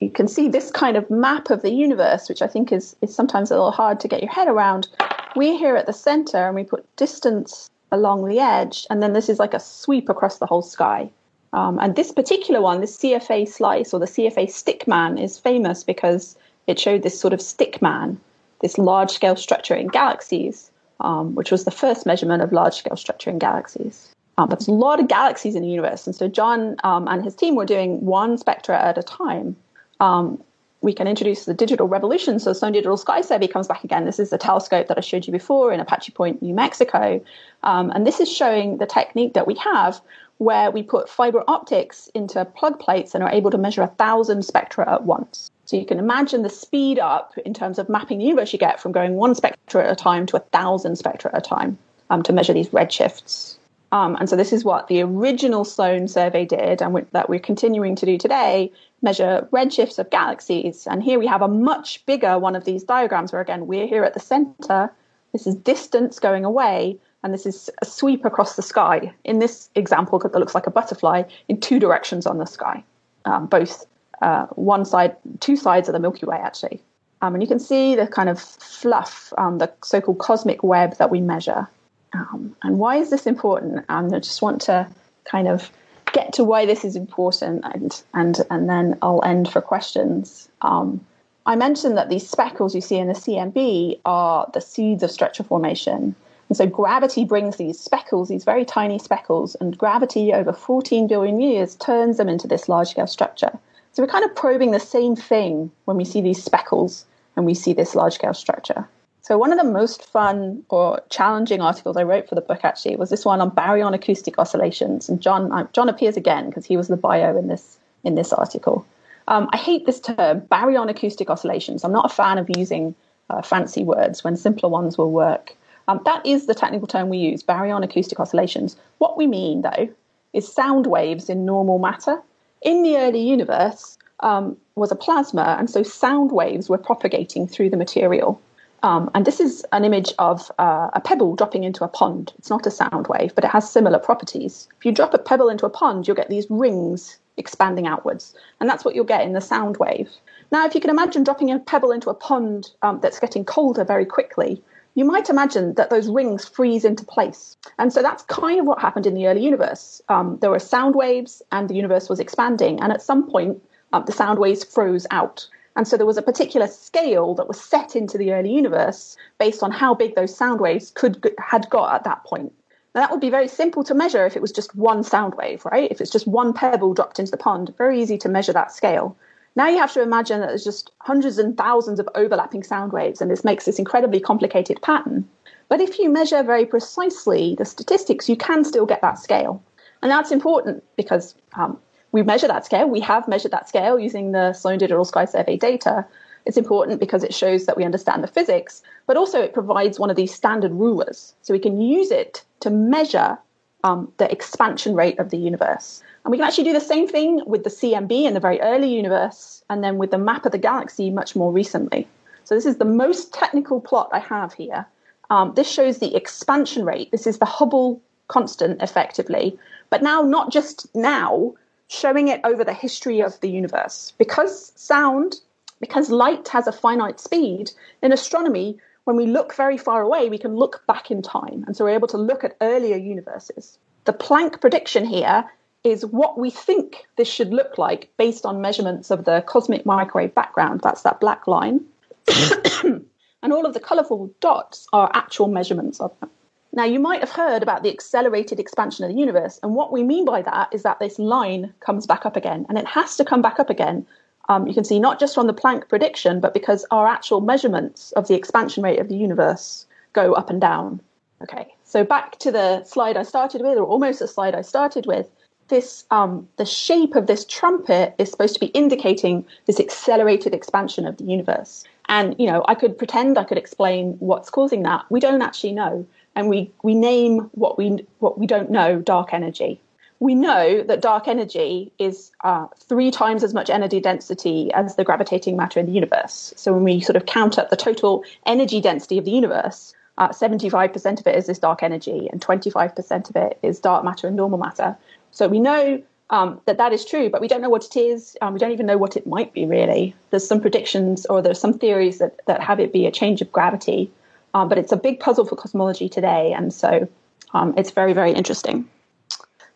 you can see this kind of map of the universe, which I think is, is sometimes a little hard to get your head around. We're here at the center and we put distance along the edge, and then this is like a sweep across the whole sky. Um, and this particular one, this CFA slice or the CFA stickman, is famous because it showed this sort of stickman, this large scale structure in galaxies, um, which was the first measurement of large scale structure in galaxies. Um, but there's a lot of galaxies in the universe. And so John um, and his team were doing one spectra at a time um, we can introduce the digital revolution. So Sloan Digital Sky Survey comes back again. This is the telescope that I showed you before in Apache Point, New Mexico. Um, and this is showing the technique that we have where we put fiber optics into plug plates and are able to measure a thousand spectra at once. So you can imagine the speed up in terms of mapping the universe you get from going one spectra at a time to a thousand spectra at a time um, to measure these redshifts. Um, and so this is what the original Sloan survey did, and we, that we're continuing to do today, measure redshifts of galaxies. And here we have a much bigger one of these diagrams where, again, we're here at the center. This is distance going away, and this is a sweep across the sky. In this example, that looks like a butterfly in two directions on the sky, um, both uh, one side, two sides of the Milky Way, actually. Um, and you can see the kind of fluff, um, the so called cosmic web that we measure. Um, and why is this important? And I just want to kind of get to why this is important, and and and then I'll end for questions. Um, I mentioned that these speckles you see in the CMB are the seeds of structure formation. And so gravity brings these speckles, these very tiny speckles, and gravity over 14 billion years turns them into this large scale structure. So we're kind of probing the same thing when we see these speckles and we see this large scale structure. So one of the most fun or challenging articles I wrote for the book actually was this one on baryon acoustic oscillations, and John uh, John appears again because he was the bio in this in this article. Um, I hate this term, baryon acoustic oscillations. I'm not a fan of using uh, fancy words when simpler ones will work. Um, that is the technical term we use, baryon acoustic oscillations. What we mean, though, is sound waves in normal matter. In the early universe um, was a plasma, and so sound waves were propagating through the material. Um, and this is an image of uh, a pebble dropping into a pond. It's not a sound wave, but it has similar properties. If you drop a pebble into a pond, you'll get these rings expanding outwards. And that's what you'll get in the sound wave. Now, if you can imagine dropping a pebble into a pond um, that's getting colder very quickly, you might imagine that those rings freeze into place. And so that's kind of what happened in the early universe. Um, there were sound waves, and the universe was expanding. And at some point, um, the sound waves froze out. And so there was a particular scale that was set into the early universe based on how big those sound waves could had got at that point. Now that would be very simple to measure if it was just one sound wave, right? If it's just one pebble dropped into the pond, very easy to measure that scale. Now you have to imagine that there's just hundreds and thousands of overlapping sound waves, and this makes this incredibly complicated pattern. But if you measure very precisely the statistics, you can still get that scale. And that's important because um, we measure that scale. We have measured that scale using the Sloan Digital Sky Survey data. It's important because it shows that we understand the physics, but also it provides one of these standard rulers. So we can use it to measure um, the expansion rate of the universe. And we can actually do the same thing with the CMB in the very early universe, and then with the map of the galaxy much more recently. So this is the most technical plot I have here. Um, this shows the expansion rate. This is the Hubble constant, effectively, but now not just now, showing it over the history of the universe. Because sound, because light has a finite speed, in astronomy, when we look very far away, we can look back in time. And so we're able to look at earlier universes. The Planck prediction here is what we think this should look like based on measurements of the cosmic microwave background. That's that black line. and all of the colorful dots are actual measurements of them. Now, you might have heard about the accelerated expansion of the universe, and what we mean by that is that this line comes back up again, and it has to come back up again. Um, you can see not just from the Planck prediction, but because our actual measurements of the expansion rate of the universe go up and down. Okay, so back to the slide I started with, or almost the slide I started with this um, the shape of this trumpet is supposed to be indicating this accelerated expansion of the universe. And you know, I could pretend I could explain what's causing that. We don't actually know, and we we name what we what we don't know dark energy. We know that dark energy is uh, three times as much energy density as the gravitating matter in the universe. So when we sort of count up the total energy density of the universe, uh, 75% of it is this dark energy, and 25% of it is dark matter and normal matter. So we know um, that that is true, but we don't know what it is. Um, we don't even know what it might be, really. There's some predictions or there's some theories that, that have it be a change of gravity, um, but it's a big puzzle for cosmology today, and so um, it's very, very interesting.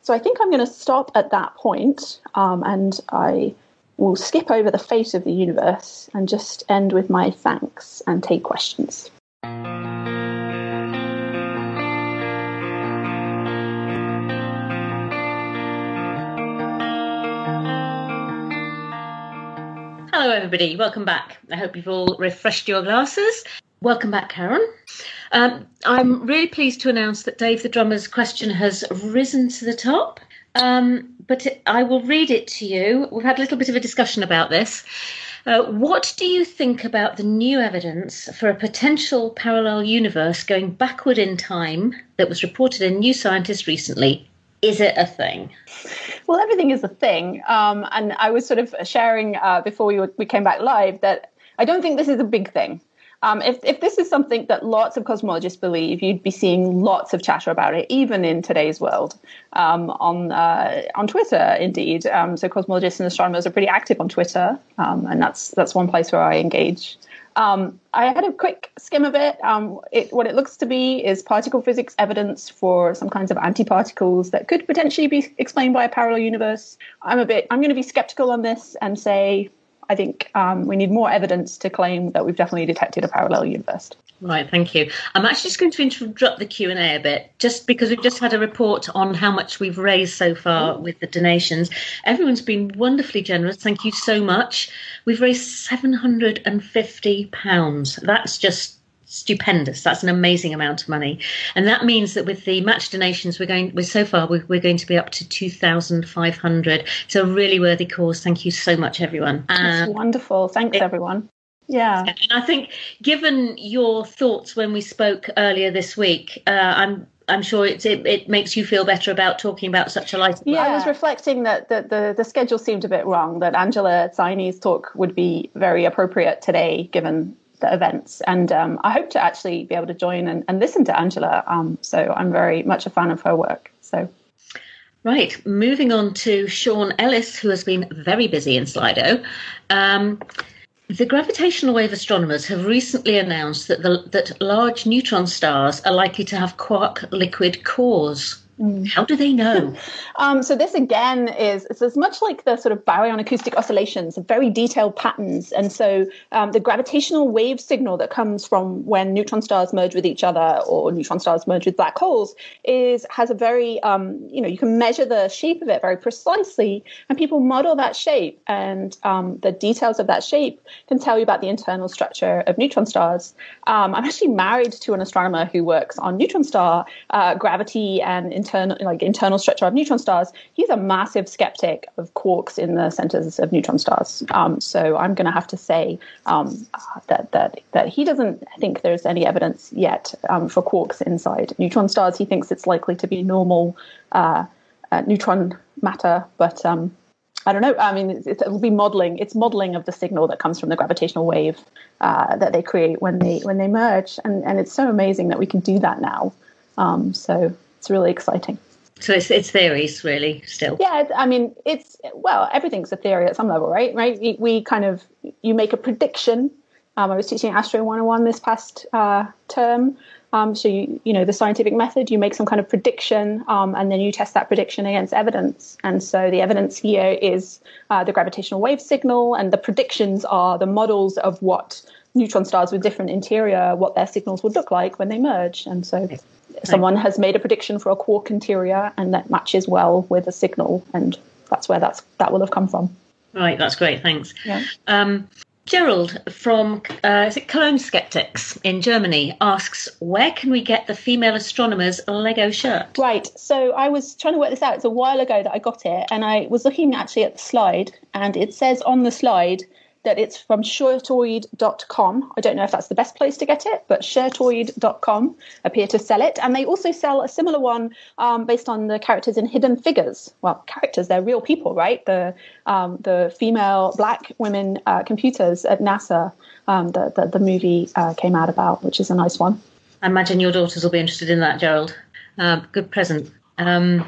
So I think I'm going to stop at that point, um, and I will skip over the fate of the universe and just end with my thanks and take questions. Hello, everybody. Welcome back. I hope you've all refreshed your glasses. Welcome back, Karen. Um, I'm really pleased to announce that Dave the drummer's question has risen to the top. Um, but it, I will read it to you. We've had a little bit of a discussion about this. Uh, what do you think about the new evidence for a potential parallel universe going backward in time that was reported in New Scientist recently? Is it a thing? Well, everything is a thing. Um, and I was sort of sharing uh, before we, were, we came back live that I don't think this is a big thing. Um, if, if this is something that lots of cosmologists believe, you'd be seeing lots of chatter about it, even in today's world, um, on uh, on Twitter, indeed. Um, so cosmologists and astronomers are pretty active on Twitter, um, and that's that's one place where I engage. Um, I had a quick skim of it. Um, it. What it looks to be is particle physics evidence for some kinds of antiparticles that could potentially be explained by a parallel universe. I'm a bit. I'm going to be skeptical on this and say I think um, we need more evidence to claim that we've definitely detected a parallel universe. Right, thank you. I'm actually just going to interrupt the Q and A a bit, just because we've just had a report on how much we've raised so far with the donations. Everyone's been wonderfully generous. Thank you so much. We've raised seven hundred and fifty pounds. That's just stupendous. That's an amazing amount of money, and that means that with the match donations, we're going. We're so far we're, we're going to be up to two thousand five hundred. It's a really worthy cause. Thank you so much, everyone. That's um, wonderful. Thanks, it, everyone. Yeah, and I think given your thoughts when we spoke earlier this week, uh, I'm I'm sure it, it, makes you feel better about talking about such a light. Yeah, I was reflecting that, that the, the schedule seemed a bit wrong, that Angela Saini's talk would be very appropriate today, given the events. And um, I hope to actually be able to join and, and listen to Angela. Um, so I'm very much a fan of her work. So. Right, moving on to Sean Ellis, who has been very busy in Slido. Um, the gravitational wave astronomers have recently announced that, the, that large neutron stars are likely to have quark liquid cores. Mm. How do they know? Um, so this again is it's as much like the sort of baryon acoustic oscillations, very detailed patterns, and so um, the gravitational wave signal that comes from when neutron stars merge with each other or neutron stars merge with black holes is has a very um, you know you can measure the shape of it very precisely, and people model that shape, and um, the details of that shape can tell you about the internal structure of neutron stars. Um, I'm actually married to an astronomer who works on neutron star uh, gravity and internal like internal structure of neutron stars, he's a massive skeptic of quarks in the centers of neutron stars. Um, so I'm going to have to say um, that that that he doesn't think there's any evidence yet um, for quarks inside neutron stars. He thinks it's likely to be normal uh, uh, neutron matter, but um, I don't know. I mean, it's, it'll be modeling. It's modeling of the signal that comes from the gravitational wave uh, that they create when they when they merge, and and it's so amazing that we can do that now. Um, so it's really exciting. So it's it's theories really still. Yeah, I mean, it's well, everything's a theory at some level, right? Right? We, we kind of you make a prediction. Um, I was teaching Astro 101 this past uh, term. Um, so you you know the scientific method, you make some kind of prediction, um, and then you test that prediction against evidence. And so the evidence here is uh, the gravitational wave signal, and the predictions are the models of what neutron stars with different interior, what their signals would look like when they merge. And so someone has made a prediction for a quark interior and that matches well with a signal and that's where that's that will have come from. Right that's great thanks. Yeah. um, gerald from uh, is it cologne skeptics in germany asks where can we get the female astronomers lego shirt? Right so i was trying to work this out it's a while ago that i got it and i was looking actually at the slide and it says on the slide that it's from shirtoid.com. I don't know if that's the best place to get it, but shirtoid.com appear to sell it. And they also sell a similar one um, based on the characters in Hidden Figures. Well, characters, they're real people, right? The, um, the female black women uh, computers at NASA, um, the, the, the, movie uh, came out about, which is a nice one. I imagine your daughters will be interested in that, Gerald. Uh, good present. Um,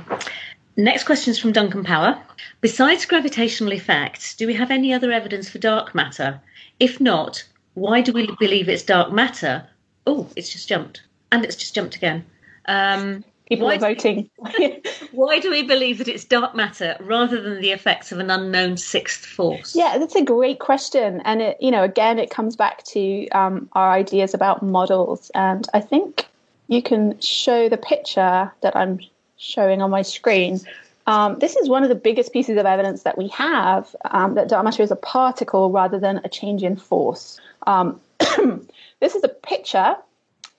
Next question is from Duncan Power. Besides gravitational effects, do we have any other evidence for dark matter? If not, why do we believe it's dark matter? Oh, it's just jumped. And it's just jumped again. Um, People why are voting. why do we believe that it's dark matter rather than the effects of an unknown sixth force? Yeah, that's a great question, and it, you know, again, it comes back to um, our ideas about models, and I think you can show the picture that I'm showing on my screen. Um, this is one of the biggest pieces of evidence that we have um, that dark matter is a particle rather than a change in force. Um, this is a picture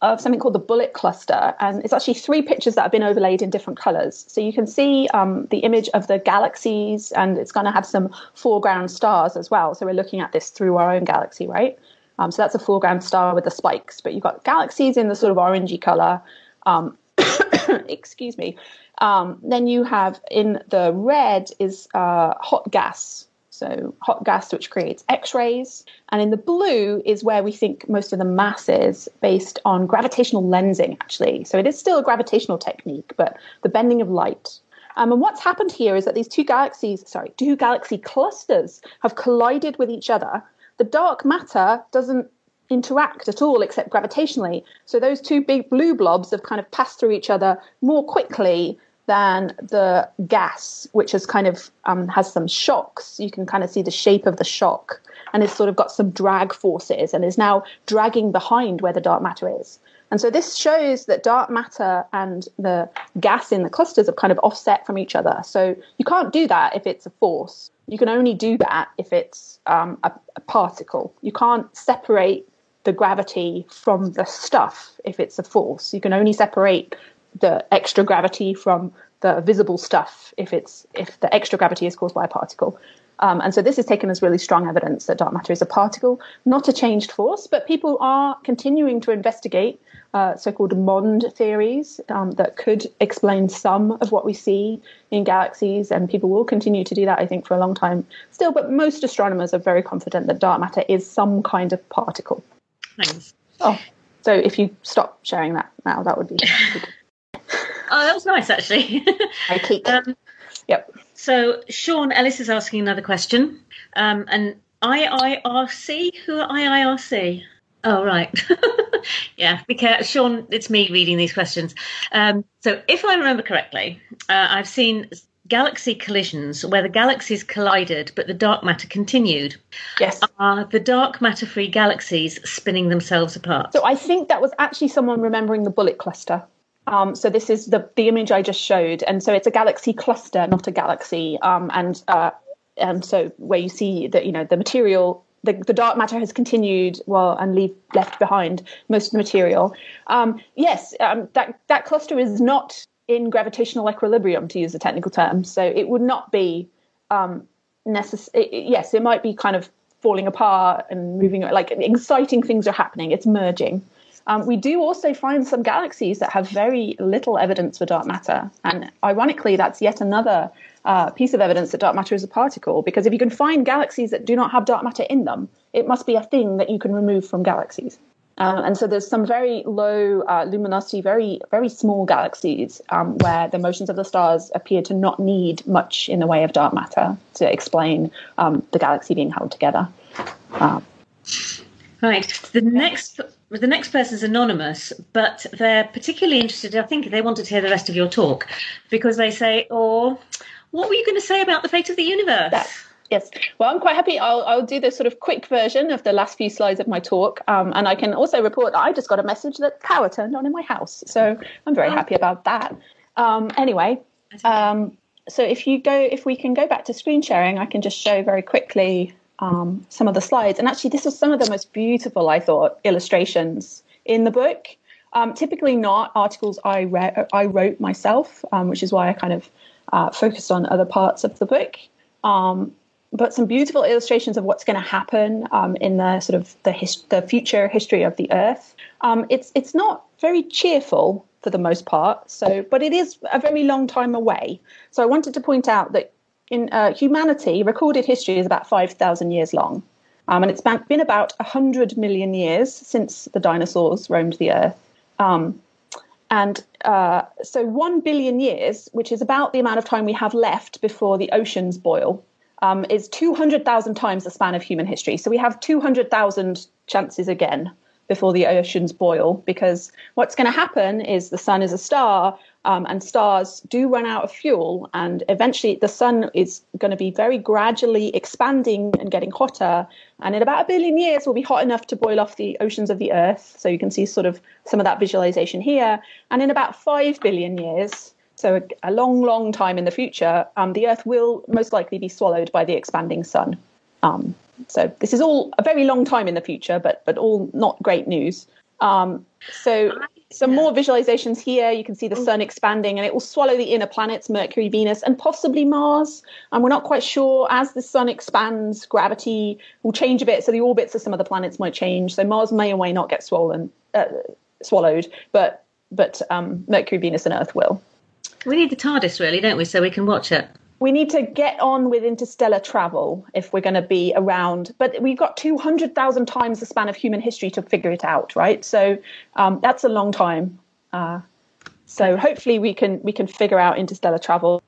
of something called the bullet cluster, and it's actually three pictures that have been overlaid in different colors. So you can see um, the image of the galaxies, and it's going to have some foreground stars as well. So we're looking at this through our own galaxy, right? Um, so that's a foreground star with the spikes, but you've got galaxies in the sort of orangey color. Um, excuse me. Um, then you have in the red is uh, hot gas. So hot gas which creates X-rays, and in the blue is where we think most of the mass is based on gravitational lensing. Actually, so it is still a gravitational technique, but the bending of light. Um, and what's happened here is that these two galaxies, sorry, two galaxy clusters have collided with each other. The dark matter doesn't interact at all except gravitationally. So those two big blue blobs have kind of passed through each other more quickly than the gas, which has kind of um, has some shocks. You can kind of see the shape of the shock, and it's sort of got some drag forces, and is now dragging behind where the dark matter is. And so this shows that dark matter and the gas in the clusters have kind of offset from each other. So you can't do that if it's a force. You can only do that if it's um, a, a particle. You can't separate the gravity from the stuff if it's a force. You can only separate the extra gravity from the visible stuff if it's if the extra gravity is caused by a particle. Um, and so this is taken as really strong evidence that dark matter is a particle, not a changed force. But people are continuing to investigate uh, so-called MOND theories um, that could explain some of what we see in galaxies, and people will continue to do that, I think, for a long time still. But most astronomers are very confident that dark matter is some kind of particle. Thanks. Oh, so if you stop sharing that now, that would be. oh, that was nice, actually. I keep. Um, yep. So Sean Ellis is asking another question, um, and IIRC. Who are IIRC? Oh, right. yeah, because Sean, it's me reading these questions. Um, so, if I remember correctly, uh, I've seen galaxy collisions where the galaxies collided but the dark matter continued. Yes. Are the dark matter free galaxies spinning themselves apart? So I think that was actually someone remembering the bullet cluster. Um, so this is the the image I just showed, and so it's a galaxy cluster, not a galaxy. Um, and uh, and so where you see that you know the material the, the, dark matter has continued well and leave left behind most of the material. Um, yes, um, that that cluster is not in gravitational equilibrium, to use a technical term. So it would not be um, necessary. Yes, it might be kind of falling apart and moving. Like exciting things are happening. It's merging. Um, we do also find some galaxies that have very little evidence for dark matter. And ironically, that's yet another uh, piece of evidence that dark matter is a particle. Because if you can find galaxies that do not have dark matter in them, it must be a thing that you can remove from galaxies. Uh, and so there's some very low uh, luminosity, very very small galaxies um, where the motions of the stars appear to not need much in the way of dark matter to explain um, the galaxy being held together. Um, right. The next the next person is anonymous, but they're particularly interested. I think they wanted to hear the rest of your talk because they say, "Or, oh, what were you going to say about the fate of the universe?" That, yes. Well, I'm quite happy. I'll, I'll do the sort of quick version of the last few slides of my talk, um, and I can also report that I just got a message that power turned on in my house, so I'm very oh. happy about that. Um, anyway, um, so if you go, if we can go back to screen sharing, I can just show very quickly um, some of the slides. And actually, this was some of the most beautiful, I thought, illustrations in the book. Um, typically, not articles I, re- I wrote myself, um, which is why I kind of uh, focused on other parts of the book. Um, but some beautiful illustrations of what's going to happen um, in the sort of the, his- the future history of the Earth. Um, it's it's not very cheerful for the most part. So, but it is a very long time away. So I wanted to point out that in uh, humanity, recorded history is about 5,000 years long. Um, and it's been about 100 million years since the dinosaurs roamed the earth. Um, and uh, so, 1 billion years, which is about the amount of time we have left before the oceans boil, um, is 200,000 times the span of human history. So, we have 200,000 chances again before the oceans boil because what's going to happen is the sun is a star um, and stars do run out of fuel, and eventually the sun is going to be very gradually expanding and getting hotter. And in about a billion years, we'll be hot enough to boil off the oceans of the Earth. So you can see sort of some of that visualization here. And in about five billion years, so a, long, long time in the future, um, the Earth will most likely be swallowed by the expanding sun. Um, so this is all a very long time in the future, but but all not great news. Um, so some more visualizations here. You can see the sun expanding and it will swallow the inner planets, Mercury, Venus, and possibly Mars. And we're not quite sure. As the sun expands, gravity will change a bit. So the orbits of some of the planets might change. So Mars may or may not get swollen, uh, swallowed, but, but um, Mercury, Venus, and Earth will. We need the TARDIS, really, don't we? So we can watch it we need to get on with interstellar travel if we're going to be around. But we've got 200,000 times the span of human history to figure it out, right? So um, that's a long time. Uh, so hopefully we can we can figure out interstellar travel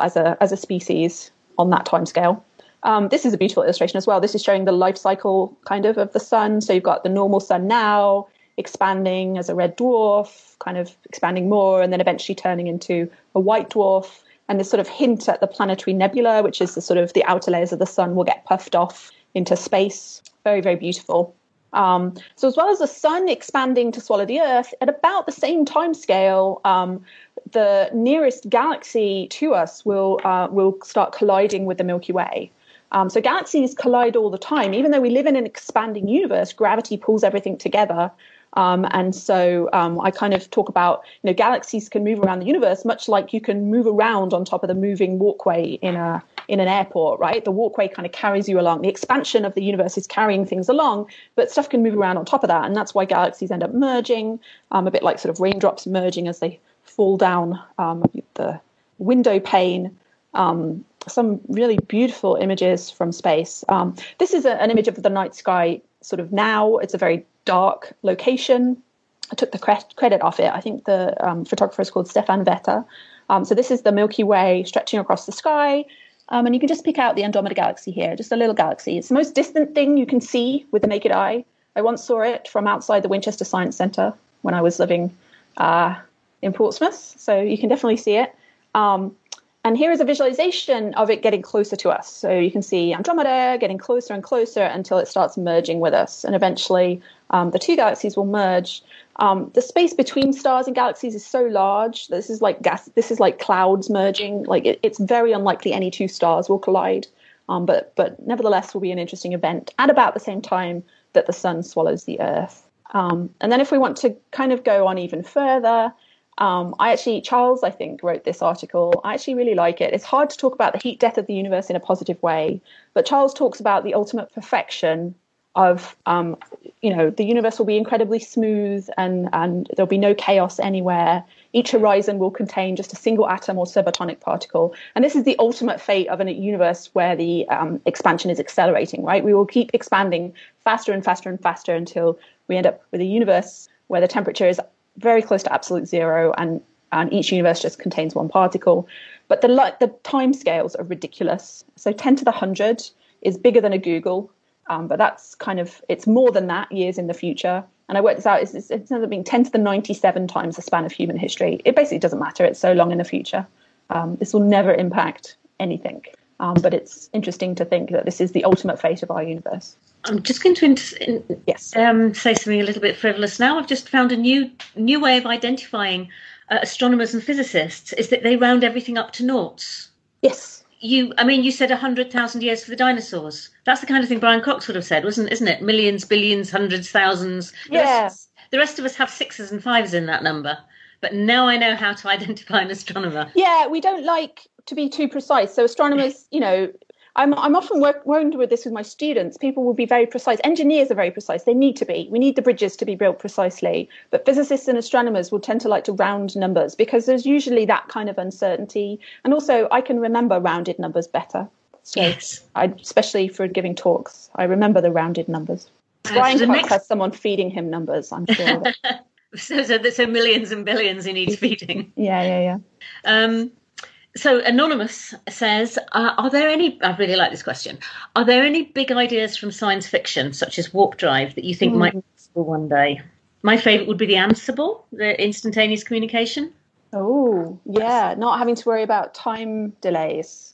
as a as a species on that time scale. Um, this is a beautiful illustration as well. This is showing the life cycle kind of of the sun. So you've got the normal sun now expanding as a red dwarf, kind of expanding more, and then eventually turning into a white dwarf and this sort of hint at the planetary nebula, which is the sort of the outer layers of the sun, will get puffed off into space. Very, very beautiful. Um, so, as well as the sun expanding to swallow the Earth, at about the same time scale, um, the nearest galaxy to us will uh, will start colliding with the Milky Way. Um, so galaxies collide all the time. Even though we live in an expanding universe, gravity pulls everything together. Um, and so um, I kind of talk about, you know, galaxies can move around the universe much like you can move around on top of the moving walkway in a in an airport, right? The walkway kind of carries you along. The expansion of the universe is carrying things along, but stuff can move around on top of that, and that's why galaxies end up merging, um, a bit like sort of raindrops merging as they fall down um, the window pane. Um, some really beautiful images from space. Um, this is a, an image of the night sky sort of now. It's a very dark location. I took the cre- credit off it. I think the um, photographer is called Stefan Vetter. Um, so this is the Milky Way stretching across the sky. Um, and you can just pick out the Andromeda Galaxy here, just a little galaxy. It's the most distant thing you can see with the naked eye. I once saw it from outside the Winchester Science Centre when I was living uh, in Portsmouth. So you can definitely see it. Um, and here is a visualization of it getting closer to us. So you can see Andromeda getting closer and closer until it starts merging with us. And eventually um, the two galaxies will merge. Um, the space between stars and galaxies is so large. This is like gas. This is like clouds merging. Like it, it's very unlikely any two stars will collide. Um, but but nevertheless, will be an interesting event at about the same time that the sun swallows the Earth. Um, and then if we want to kind of go on even further, um, I actually, Charles, I think, wrote this article. I actually really like it. It's hard to talk about the heat death of the universe in a positive way, but Charles talks about the ultimate perfection of um, you know the universe will be incredibly smooth and and there'll be no chaos anywhere each horizon will contain just a single atom or subatomic particle and this is the ultimate fate of a universe where the um, expansion is accelerating right we will keep expanding faster and faster and faster until we end up with a universe where the temperature is very close to absolute zero and and each universe just contains one particle but the the time scales are ridiculous so 10 to the 100 is bigger than a googol um, but that's kind of it's more than that years in the future. And I worked this out. It's, it's, it's ended up being 10 to the 97 times the span of human history. It basically doesn't matter. It's so long in the future. Um, this will never impact anything. Um, but it's interesting to think that this is the ultimate fate of our universe. I'm just going to yes. Um, say something a little bit frivolous now. I've just found a new new way of identifying uh, astronomers and physicists is that they round everything up to noughts. Yes you i mean you said 100000 years for the dinosaurs that's the kind of thing brian cox would have said wasn't isn't it millions billions hundreds thousands Yes. yeah the rest of us have sixes and fives in that number but now i know how to identify an astronomer yeah we don't like to be too precise so astronomers you know I'm, I'm often work, working with this with my students. People will be very precise. Engineers are very precise. They need to be. We need the bridges to be built precisely. But physicists and astronomers will tend to like to round numbers because there's usually that kind of uncertainty. And also, I can remember rounded numbers better. So yes. I, especially for giving talks, I remember the rounded numbers. Brian so next... has someone feeding him numbers, I'm sure. so, so, so millions and billions he needs feeding. Yeah, yeah, yeah. Um, so anonymous says uh, are there any i really like this question are there any big ideas from science fiction such as warp drive that you think mm. might be possible one day? My favorite would be the ansible the instantaneous communication. Oh yeah not having to worry about time delays.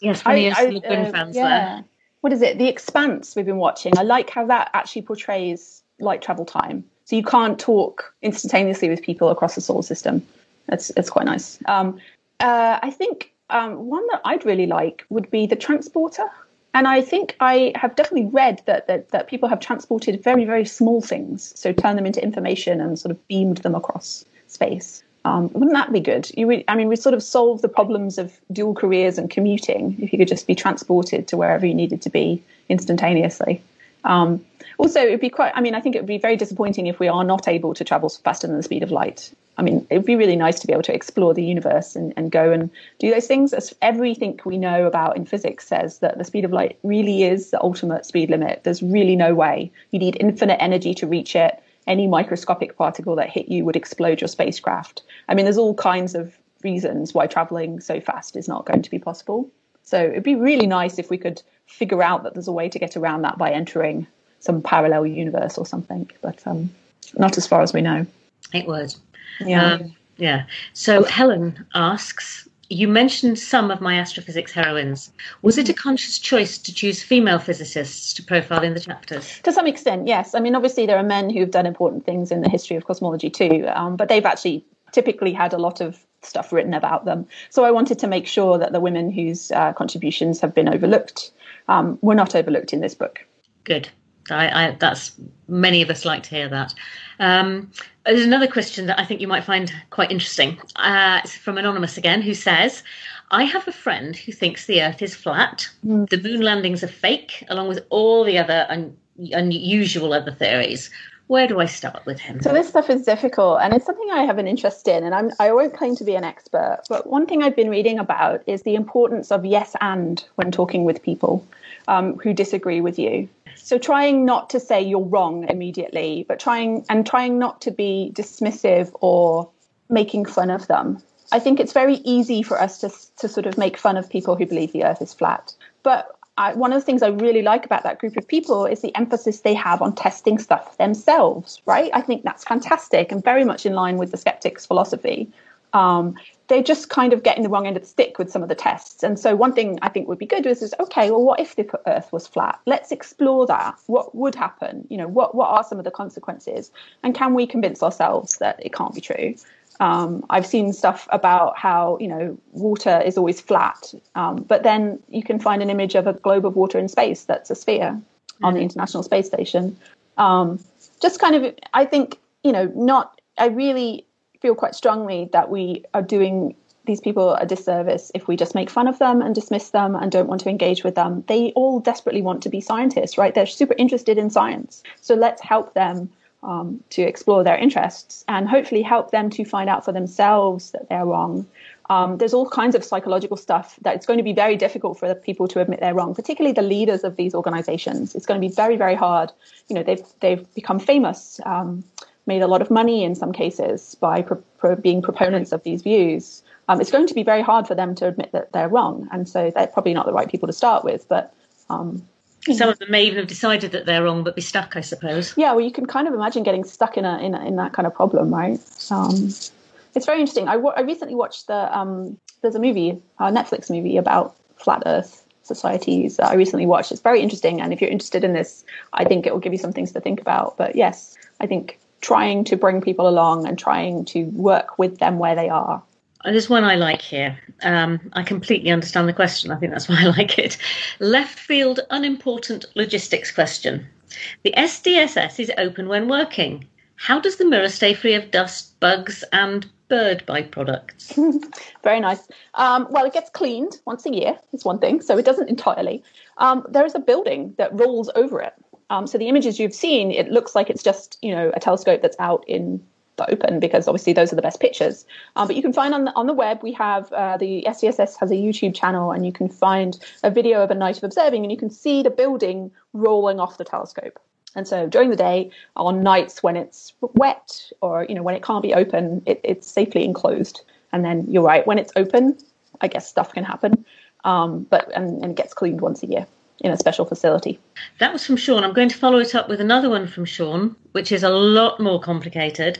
Yes I, I, uh, fans yeah. there what is it? The expanse we've been watching. I like how that actually portrays light travel time. So you can't talk instantaneously with people across the solar system. It's it's quite nice. Um, uh, I think um, one that I'd really like would be the transporter. And I think I have definitely read that, that that people have transported very very small things, so turn them into information and sort of beamed them across space. Um, wouldn't that be good? You, I mean, we sort of solve the problems of dual careers and commuting if you could just be transported to wherever you needed to be instantaneously. Um, also, it'd be quite. I mean, I think it would be very disappointing if we are not able to travel faster than the speed of light. I mean, it would be really nice to be able to explore the universe and, and go and do those things. As everything we know about in physics says that the speed of light really is the ultimate speed limit. There's really no way. You need infinite energy to reach it. Any microscopic particle that hit you would explode your spacecraft. I mean, there's all kinds of reasons why traveling so fast is not going to be possible. So it'd be really nice if we could figure out that there's a way to get around that by entering some parallel universe or something, but um, not as far as we know. It would. Yeah. Um, yeah. So Helen asks, you mentioned some of my astrophysics heroines. Was it a conscious choice to choose female physicists to profile in the chapters? To some extent, yes. I mean, obviously, there are men who've done important things in the history of cosmology too, um, but they've actually typically had a lot of stuff written about them. So I wanted to make sure that the women whose uh, contributions have been overlooked um, were not overlooked in this book. Good. I, I, that's many of us like to hear that. Um, there's another question that I think you might find quite interesting. Uh, it's from anonymous again, who says, "I have a friend who thinks the Earth is flat. Mm. The moon landings are fake, along with all the other un- unusual other theories. Where do I start with him?" So this stuff is difficult, and it's something I have an interest in. And I'm, I won't claim to be an expert, but one thing I've been reading about is the importance of yes and when talking with people um, who disagree with you. So trying not to say you're wrong immediately, but trying and trying not to be dismissive or making fun of them. I think it's very easy for us to to sort of make fun of people who believe the Earth is flat. But I, one of the things I really like about that group of people is the emphasis they have on testing stuff themselves. Right? I think that's fantastic and very much in line with the skeptics' philosophy. Um, they're just kind of getting the wrong end of the stick with some of the tests. And so one thing I think would be good is, is okay, well, what if the Earth was flat? Let's explore that. What would happen? You know, what what are some of the consequences? And can we convince ourselves that it can't be true? Um, I've seen stuff about how you know water is always flat, um, but then you can find an image of a globe of water in space that's a sphere mm-hmm. on the mm-hmm. International Space Station. Um, just kind of, I think you know, not. I really feel quite strongly that we are doing these people a disservice if we just make fun of them and dismiss them and don't want to engage with them. They all desperately want to be scientists, right? They're super interested in science. So let's help them um, to explore their interests and hopefully help them to find out for themselves that they're wrong. Um, there's all kinds of psychological stuff that it's going to be very difficult for the people to admit they're wrong, particularly the leaders of these organizations. It's going to be very, very hard. You know, they've they've become famous, um, made a lot of money in some cases by pro- pro- being proponents of these views. Um, it's going to be very hard for them to admit that they're wrong, and so they're probably not the right people to start with. But um, some of them may even have decided that they're wrong, but be stuck, I suppose. Yeah, well, you can kind of imagine getting stuck in a in, a, in that kind of problem, right? Um, it's very interesting. I, I recently watched the um, there's a movie, a Netflix movie about flat Earth societies that I recently watched. It's very interesting, and if you're interested in this, I think it will give you some things to think about. But yes, I think trying to bring people along and trying to work with them where they are. There's one I like here. Um, I completely understand the question. I think that's why I like it. Left field, unimportant logistics question. The SDSS is open when working. How does the mirror stay free of dust, bugs, and bird byproducts? Very nice. Um, well, it gets cleaned once a year, is one thing, so it doesn't entirely. Um, there is a building that rolls over it. Um, so the images you've seen, it looks like it's just you know a telescope that's out in the open because obviously those are the best pictures. Um, but you can find on the, on the web we have uh, the SDSS has a YouTube channel and you can find a video of a night of observing and you can see the building rolling off the telescope. And so during the day, on nights when it's wet or you know when it can't be open, it, it's safely enclosed. And then you're right, when it's open, I guess stuff can happen. Um, but and, and it gets cleaned once a year in a special facility. That was from Sean. I'm going to follow it up with another one from Sean, which is a lot more complicated.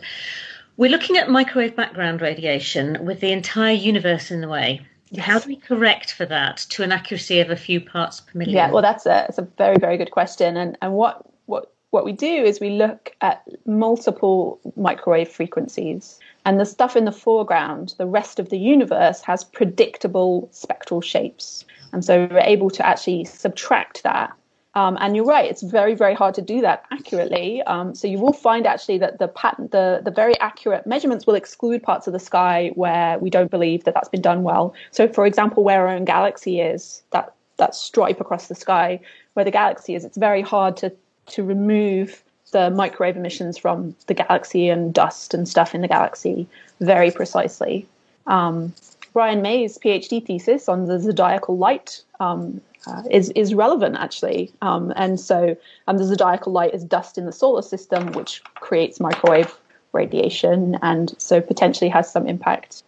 We're looking at microwave background radiation with the entire universe in the way. Yes. How do we correct for that to an accuracy of a few parts per million? Yeah, well, that's a, that's a very, very good question. And, and what, what what we do is we look at multiple microwave frequencies and the stuff in the foreground, the rest of the universe has predictable spectral shapes. And so we're able to actually subtract that. Um, and you're right, it's very, very hard to do that accurately. Um, so you will find actually that the pattern, the, the very accurate measurements will exclude parts of the sky where we don't believe that that's been done well. So, for example, where our own galaxy is, that, that stripe across the sky, where the galaxy is, it's very hard to to remove the microwave emissions from the galaxy and dust and stuff in the galaxy very precisely. Um, Brian May's PhD thesis on the zodiacal light um, uh, is is relevant actually, um, and so um, the zodiacal light is dust in the solar system, which creates microwave radiation, and so potentially has some impact.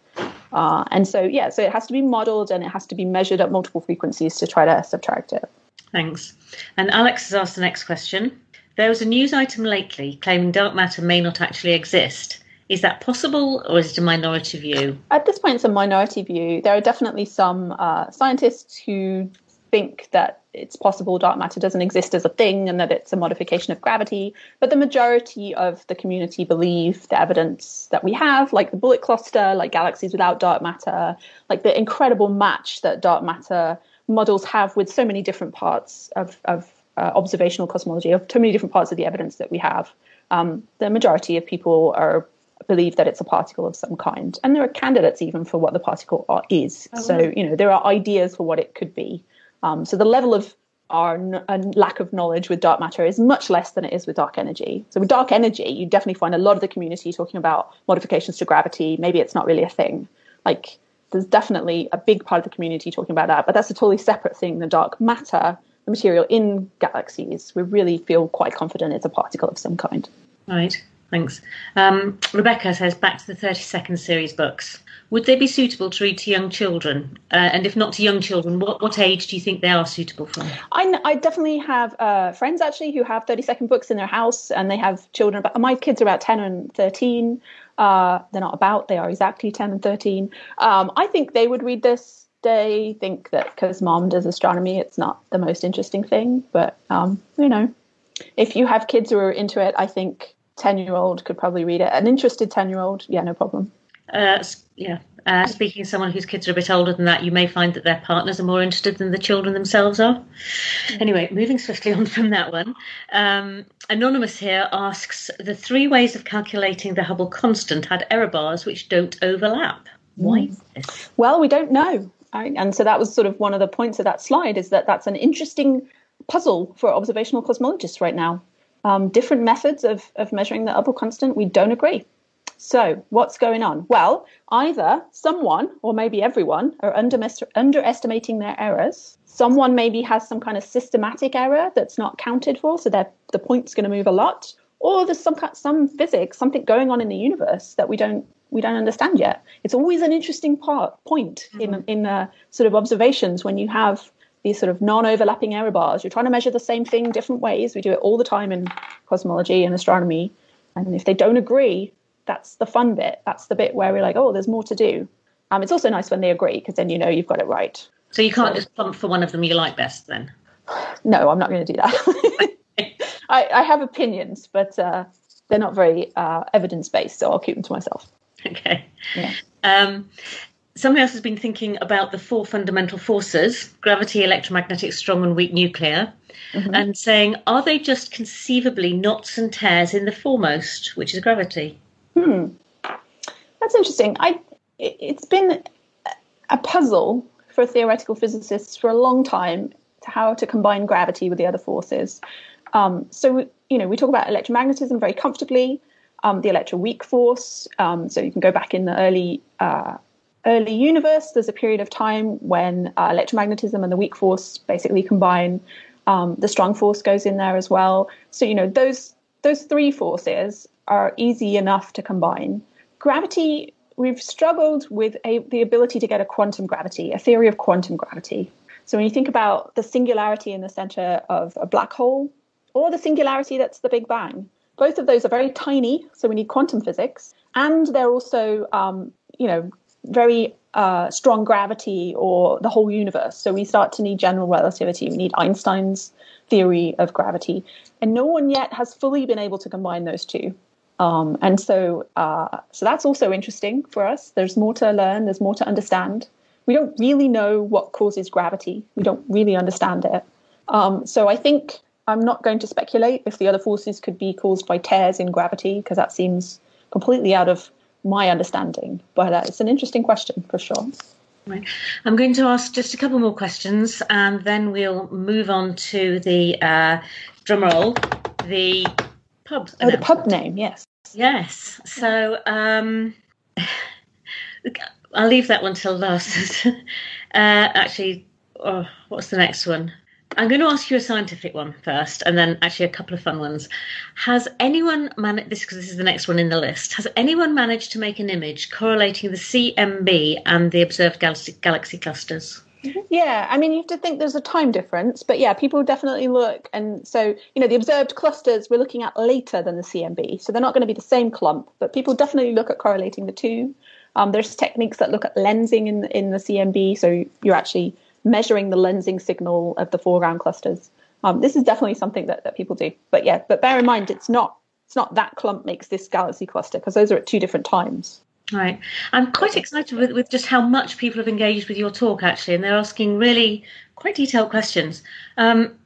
Uh, and so yeah, so it has to be modeled and it has to be measured at multiple frequencies to try to subtract it. Thanks. And Alex has asked the next question. There was a news item lately claiming dark matter may not actually exist. Is that possible, or is it a minority view? At this point, it's a minority view. There are definitely some uh, scientists who think that it's possible dark matter doesn't exist as a thing and that it's a modification of gravity. But the majority of the community believe the evidence that we have, like the bullet cluster, like galaxies without dark matter, like the incredible match that dark matter models have with so many different parts of, of uh, observational cosmology, of so many different parts of the evidence that we have. Um, the majority of people are believe that it's a particle of some kind, and there are candidates even for what the particle are, is. Oh, so you know there are ideas for what it could be. Um, so the level of our n- lack of knowledge with dark matter is much less than it is with dark energy. So with dark energy, you definitely find a lot of the community talking about modifications to gravity. Maybe it's not really a thing. Like there's definitely a big part of the community talking about that, but that's a totally separate thing. The dark matter, the material in galaxies, we really feel quite confident it's a particle of some kind. Right, thanks. Um, Rebecca says back to the 30 second series books. Would they be suitable to read to young children? Uh, and if not to young children, what, what age do you think they are suitable for? I, I definitely have uh, friends actually who have 30 second books in their house and they have children. About, my kids are about 10 and 13. Uh, they're not about, they are exactly 10 and 13. Um, I think they would read this. They think that because mom does astronomy, it's not the most interesting thing. But, um, you know, if you have kids who are into it, I think 10 year old could probably read it. An interested 10 year old, yeah, no problem. Uh, yeah. Uh, speaking as someone whose kids are a bit older than that, you may find that their partners are more interested than the children themselves are. Anyway, moving swiftly on from that one. Um, Anonymous here asks The three ways of calculating the Hubble constant had error bars which don't overlap. Why is this? Well, we don't know. Right? And so that was sort of one of the points of that slide is that that's an interesting puzzle for observational cosmologists right now. Um, different methods of, of measuring the Hubble constant, we don't agree. So, what's going on? Well, either someone or maybe everyone are underestimating their errors. Someone maybe has some kind of systematic error that's not counted for, so the point's going to move a lot. Or there's some some physics, something going on in the universe that we don't we don't understand yet. It's always an interesting part point mm-hmm. in in uh, sort of observations when you have these sort of non-overlapping error bars. You're trying to measure the same thing different ways. We do it all the time in cosmology and astronomy. And if they don't agree, that's the fun bit. That's the bit where we're like, oh, there's more to do. Um, it's also nice when they agree because then you know you've got it right. So you can't so, just plump for one of them you like best then? No, I'm not going to do that. I, I, have opinions, but uh, they're not very uh, evidence based, so I'll keep them to myself. Okay. Yeah. Um, somebody else has been thinking about the four fundamental forces gravity, electromagnetic, strong and weak nuclear. Mm-hmm. And saying, are they just conceivably knots and tears in the foremost, which is gravity? Hmm. That's interesting. I it's been a puzzle for theoretical physicists for a long time to how to combine gravity with the other forces. Um, so you know we talk about electromagnetism very comfortably, um, the electroweak force. Um, so you can go back in the early uh, early universe. There's a period of time when uh, electromagnetism and the weak force basically combine. Um, the strong force goes in there as well. So you know those those three forces are easy enough to combine. Gravity, we've struggled with a, the ability to get a quantum gravity, a theory of quantum gravity. So when you think about the singularity in the center of a black hole, or the singularity that's the Big Bang, both of those are very tiny, so we need quantum physics, and they're also, um, you know, very uh, strong gravity or the whole universe. So we start to need general relativity. We need Einstein's theory of gravity, and no one yet has fully been able to combine those two. Um, and so, uh, so that's also interesting for us. There's more to learn. There's more to understand. We don't really know what causes gravity. We don't really understand it. Um, so I think I'm not going to speculate if the other forces could be caused by tears in gravity because that seems completely out of my understanding. But uh, it's an interesting question for sure. Right. I'm going to ask just a couple more questions, and then we'll move on to the uh, drum roll, the pub. Oh, the pub name, yes. Yes. So um, I'll leave that one till last. uh, actually, oh, what's the next one? I'm going to ask you a scientific one first, and then actually a couple of fun ones. Has anyone managed this? Because this is the next one in the list. Has anyone managed to make an image correlating the CMB and the observed galaxy, galaxy clusters? Yeah, I mean, you have to think there's a time difference, but yeah, people definitely look. And so, you know, the observed clusters we're looking at later than the CMB. So they're not going to be the same clump, but people definitely look at correlating the two. Um, there's techniques that look at lensing in, in the CMB. So you're actually measuring the lensing signal of the foreground clusters. Um, this is definitely something that, that people do. But yeah, but bear in mind, it's not it's not that clump makes this galaxy cluster because those are at two different times. Right. I'm quite excited with, with just how much people have engaged with your talk, actually, and they're asking really quite detailed questions. Um,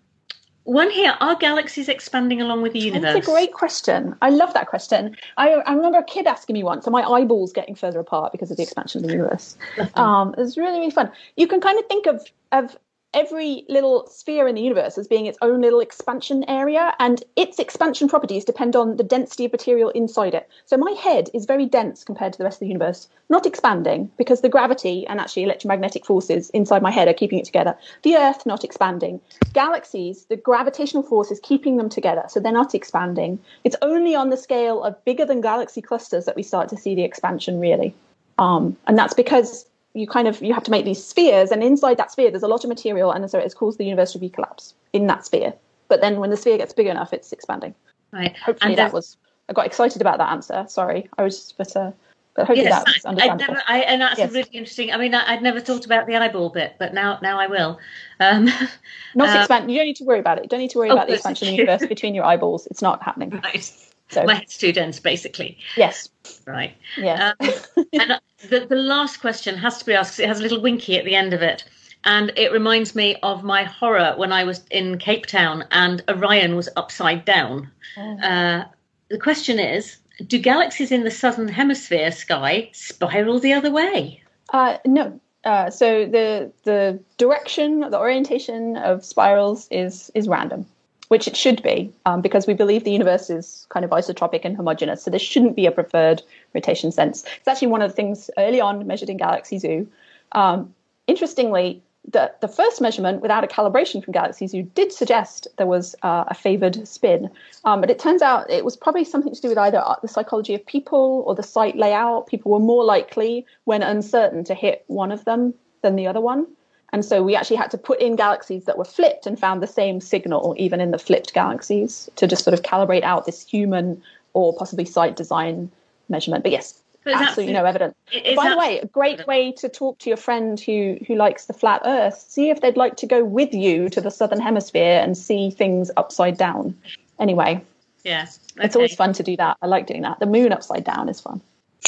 one here are galaxies expanding along with the universe? That's a great question. I love that question. I, I remember a kid asking me once, are my eyeballs getting further apart because of the expansion of the universe? Um, it's really, really fun. You can kind of think of, of every little sphere in the universe as being its own little expansion area, and its expansion properties depend on the density of material inside it. So my head is very dense compared to the rest of the universe, not expanding because the gravity and actually electromagnetic forces inside my head are keeping it together. The Earth not expanding. Galaxies, the gravitational force is keeping them together, so they're not expanding. It's only on the scale of bigger than galaxy clusters that we start to see the expansion really. Um, and that's because you kind of you have to make these spheres, and inside that sphere there's a lot of material, and so it's caused the universe to be collapse in that sphere. But then when the sphere gets big enough, it's expanding. Right. Hopefully that was. I got excited about that answer. Sorry, I was just but. Uh, but hopefully yes, that's understandable. Never, I, and that's yes. really interesting. I mean, I, would never thought about the eyeball bit, but now, now I will. Um, not um, expand. You don't need to worry about it. You don't need to worry oh, about the expansion of the universe between your eyeballs. It's not happening. Right. So. My head's too dense, basically. Yes. Right. Yeah. Um, and the, the last question has to be asked because it has a little winky at the end of it. And it reminds me of my horror when I was in Cape Town and Orion was upside down. Oh. Uh, the question is Do galaxies in the southern hemisphere sky spiral the other way? Uh, no. Uh, so the the direction, the orientation of spirals is is random, which it should be, um, because we believe the universe is kind of isotropic and homogeneous. So there shouldn't be a preferred rotation sense. It's actually one of the things early on measured in Galaxy Zoo. Um, interestingly, the, the first measurement without a calibration from Galaxy Zoo did suggest there was uh, a favored spin. Um, but it turns out it was probably something to do with either the psychology of people or the site layout. People were more likely, when uncertain, to hit one of them than the other one. And so we actually had to put in galaxies that were flipped and found the same signal, even in the flipped galaxies, to just sort of calibrate out this human or possibly site design measurement. But yes, absolutely no evidence. By the way, a great way to talk to your friend who who likes the flat Earth. See if they'd like to go with you to the southern hemisphere and see things upside down. Anyway, yeah, okay. it's always fun to do that. I like doing that. The moon upside down is fun.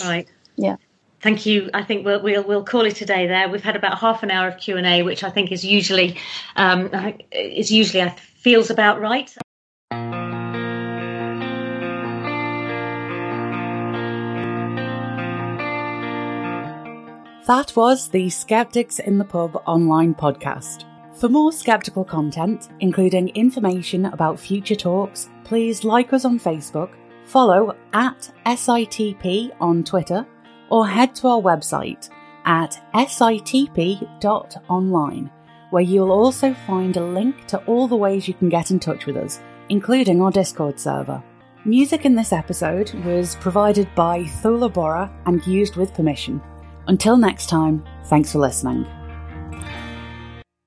Right. Yeah. Thank you. I think we'll we'll, we'll call it a day there. We've had about half an hour of Q and A, which I think is usually um, is usually I feels about right. That was the Skeptics in the Pub online podcast. For more skeptical content, including information about future talks, please like us on Facebook, follow at SITP on Twitter, or head to our website at sitp.online, where you'll also find a link to all the ways you can get in touch with us, including our Discord server. Music in this episode was provided by Thula Bora and used with permission. Until next time, thanks for listening.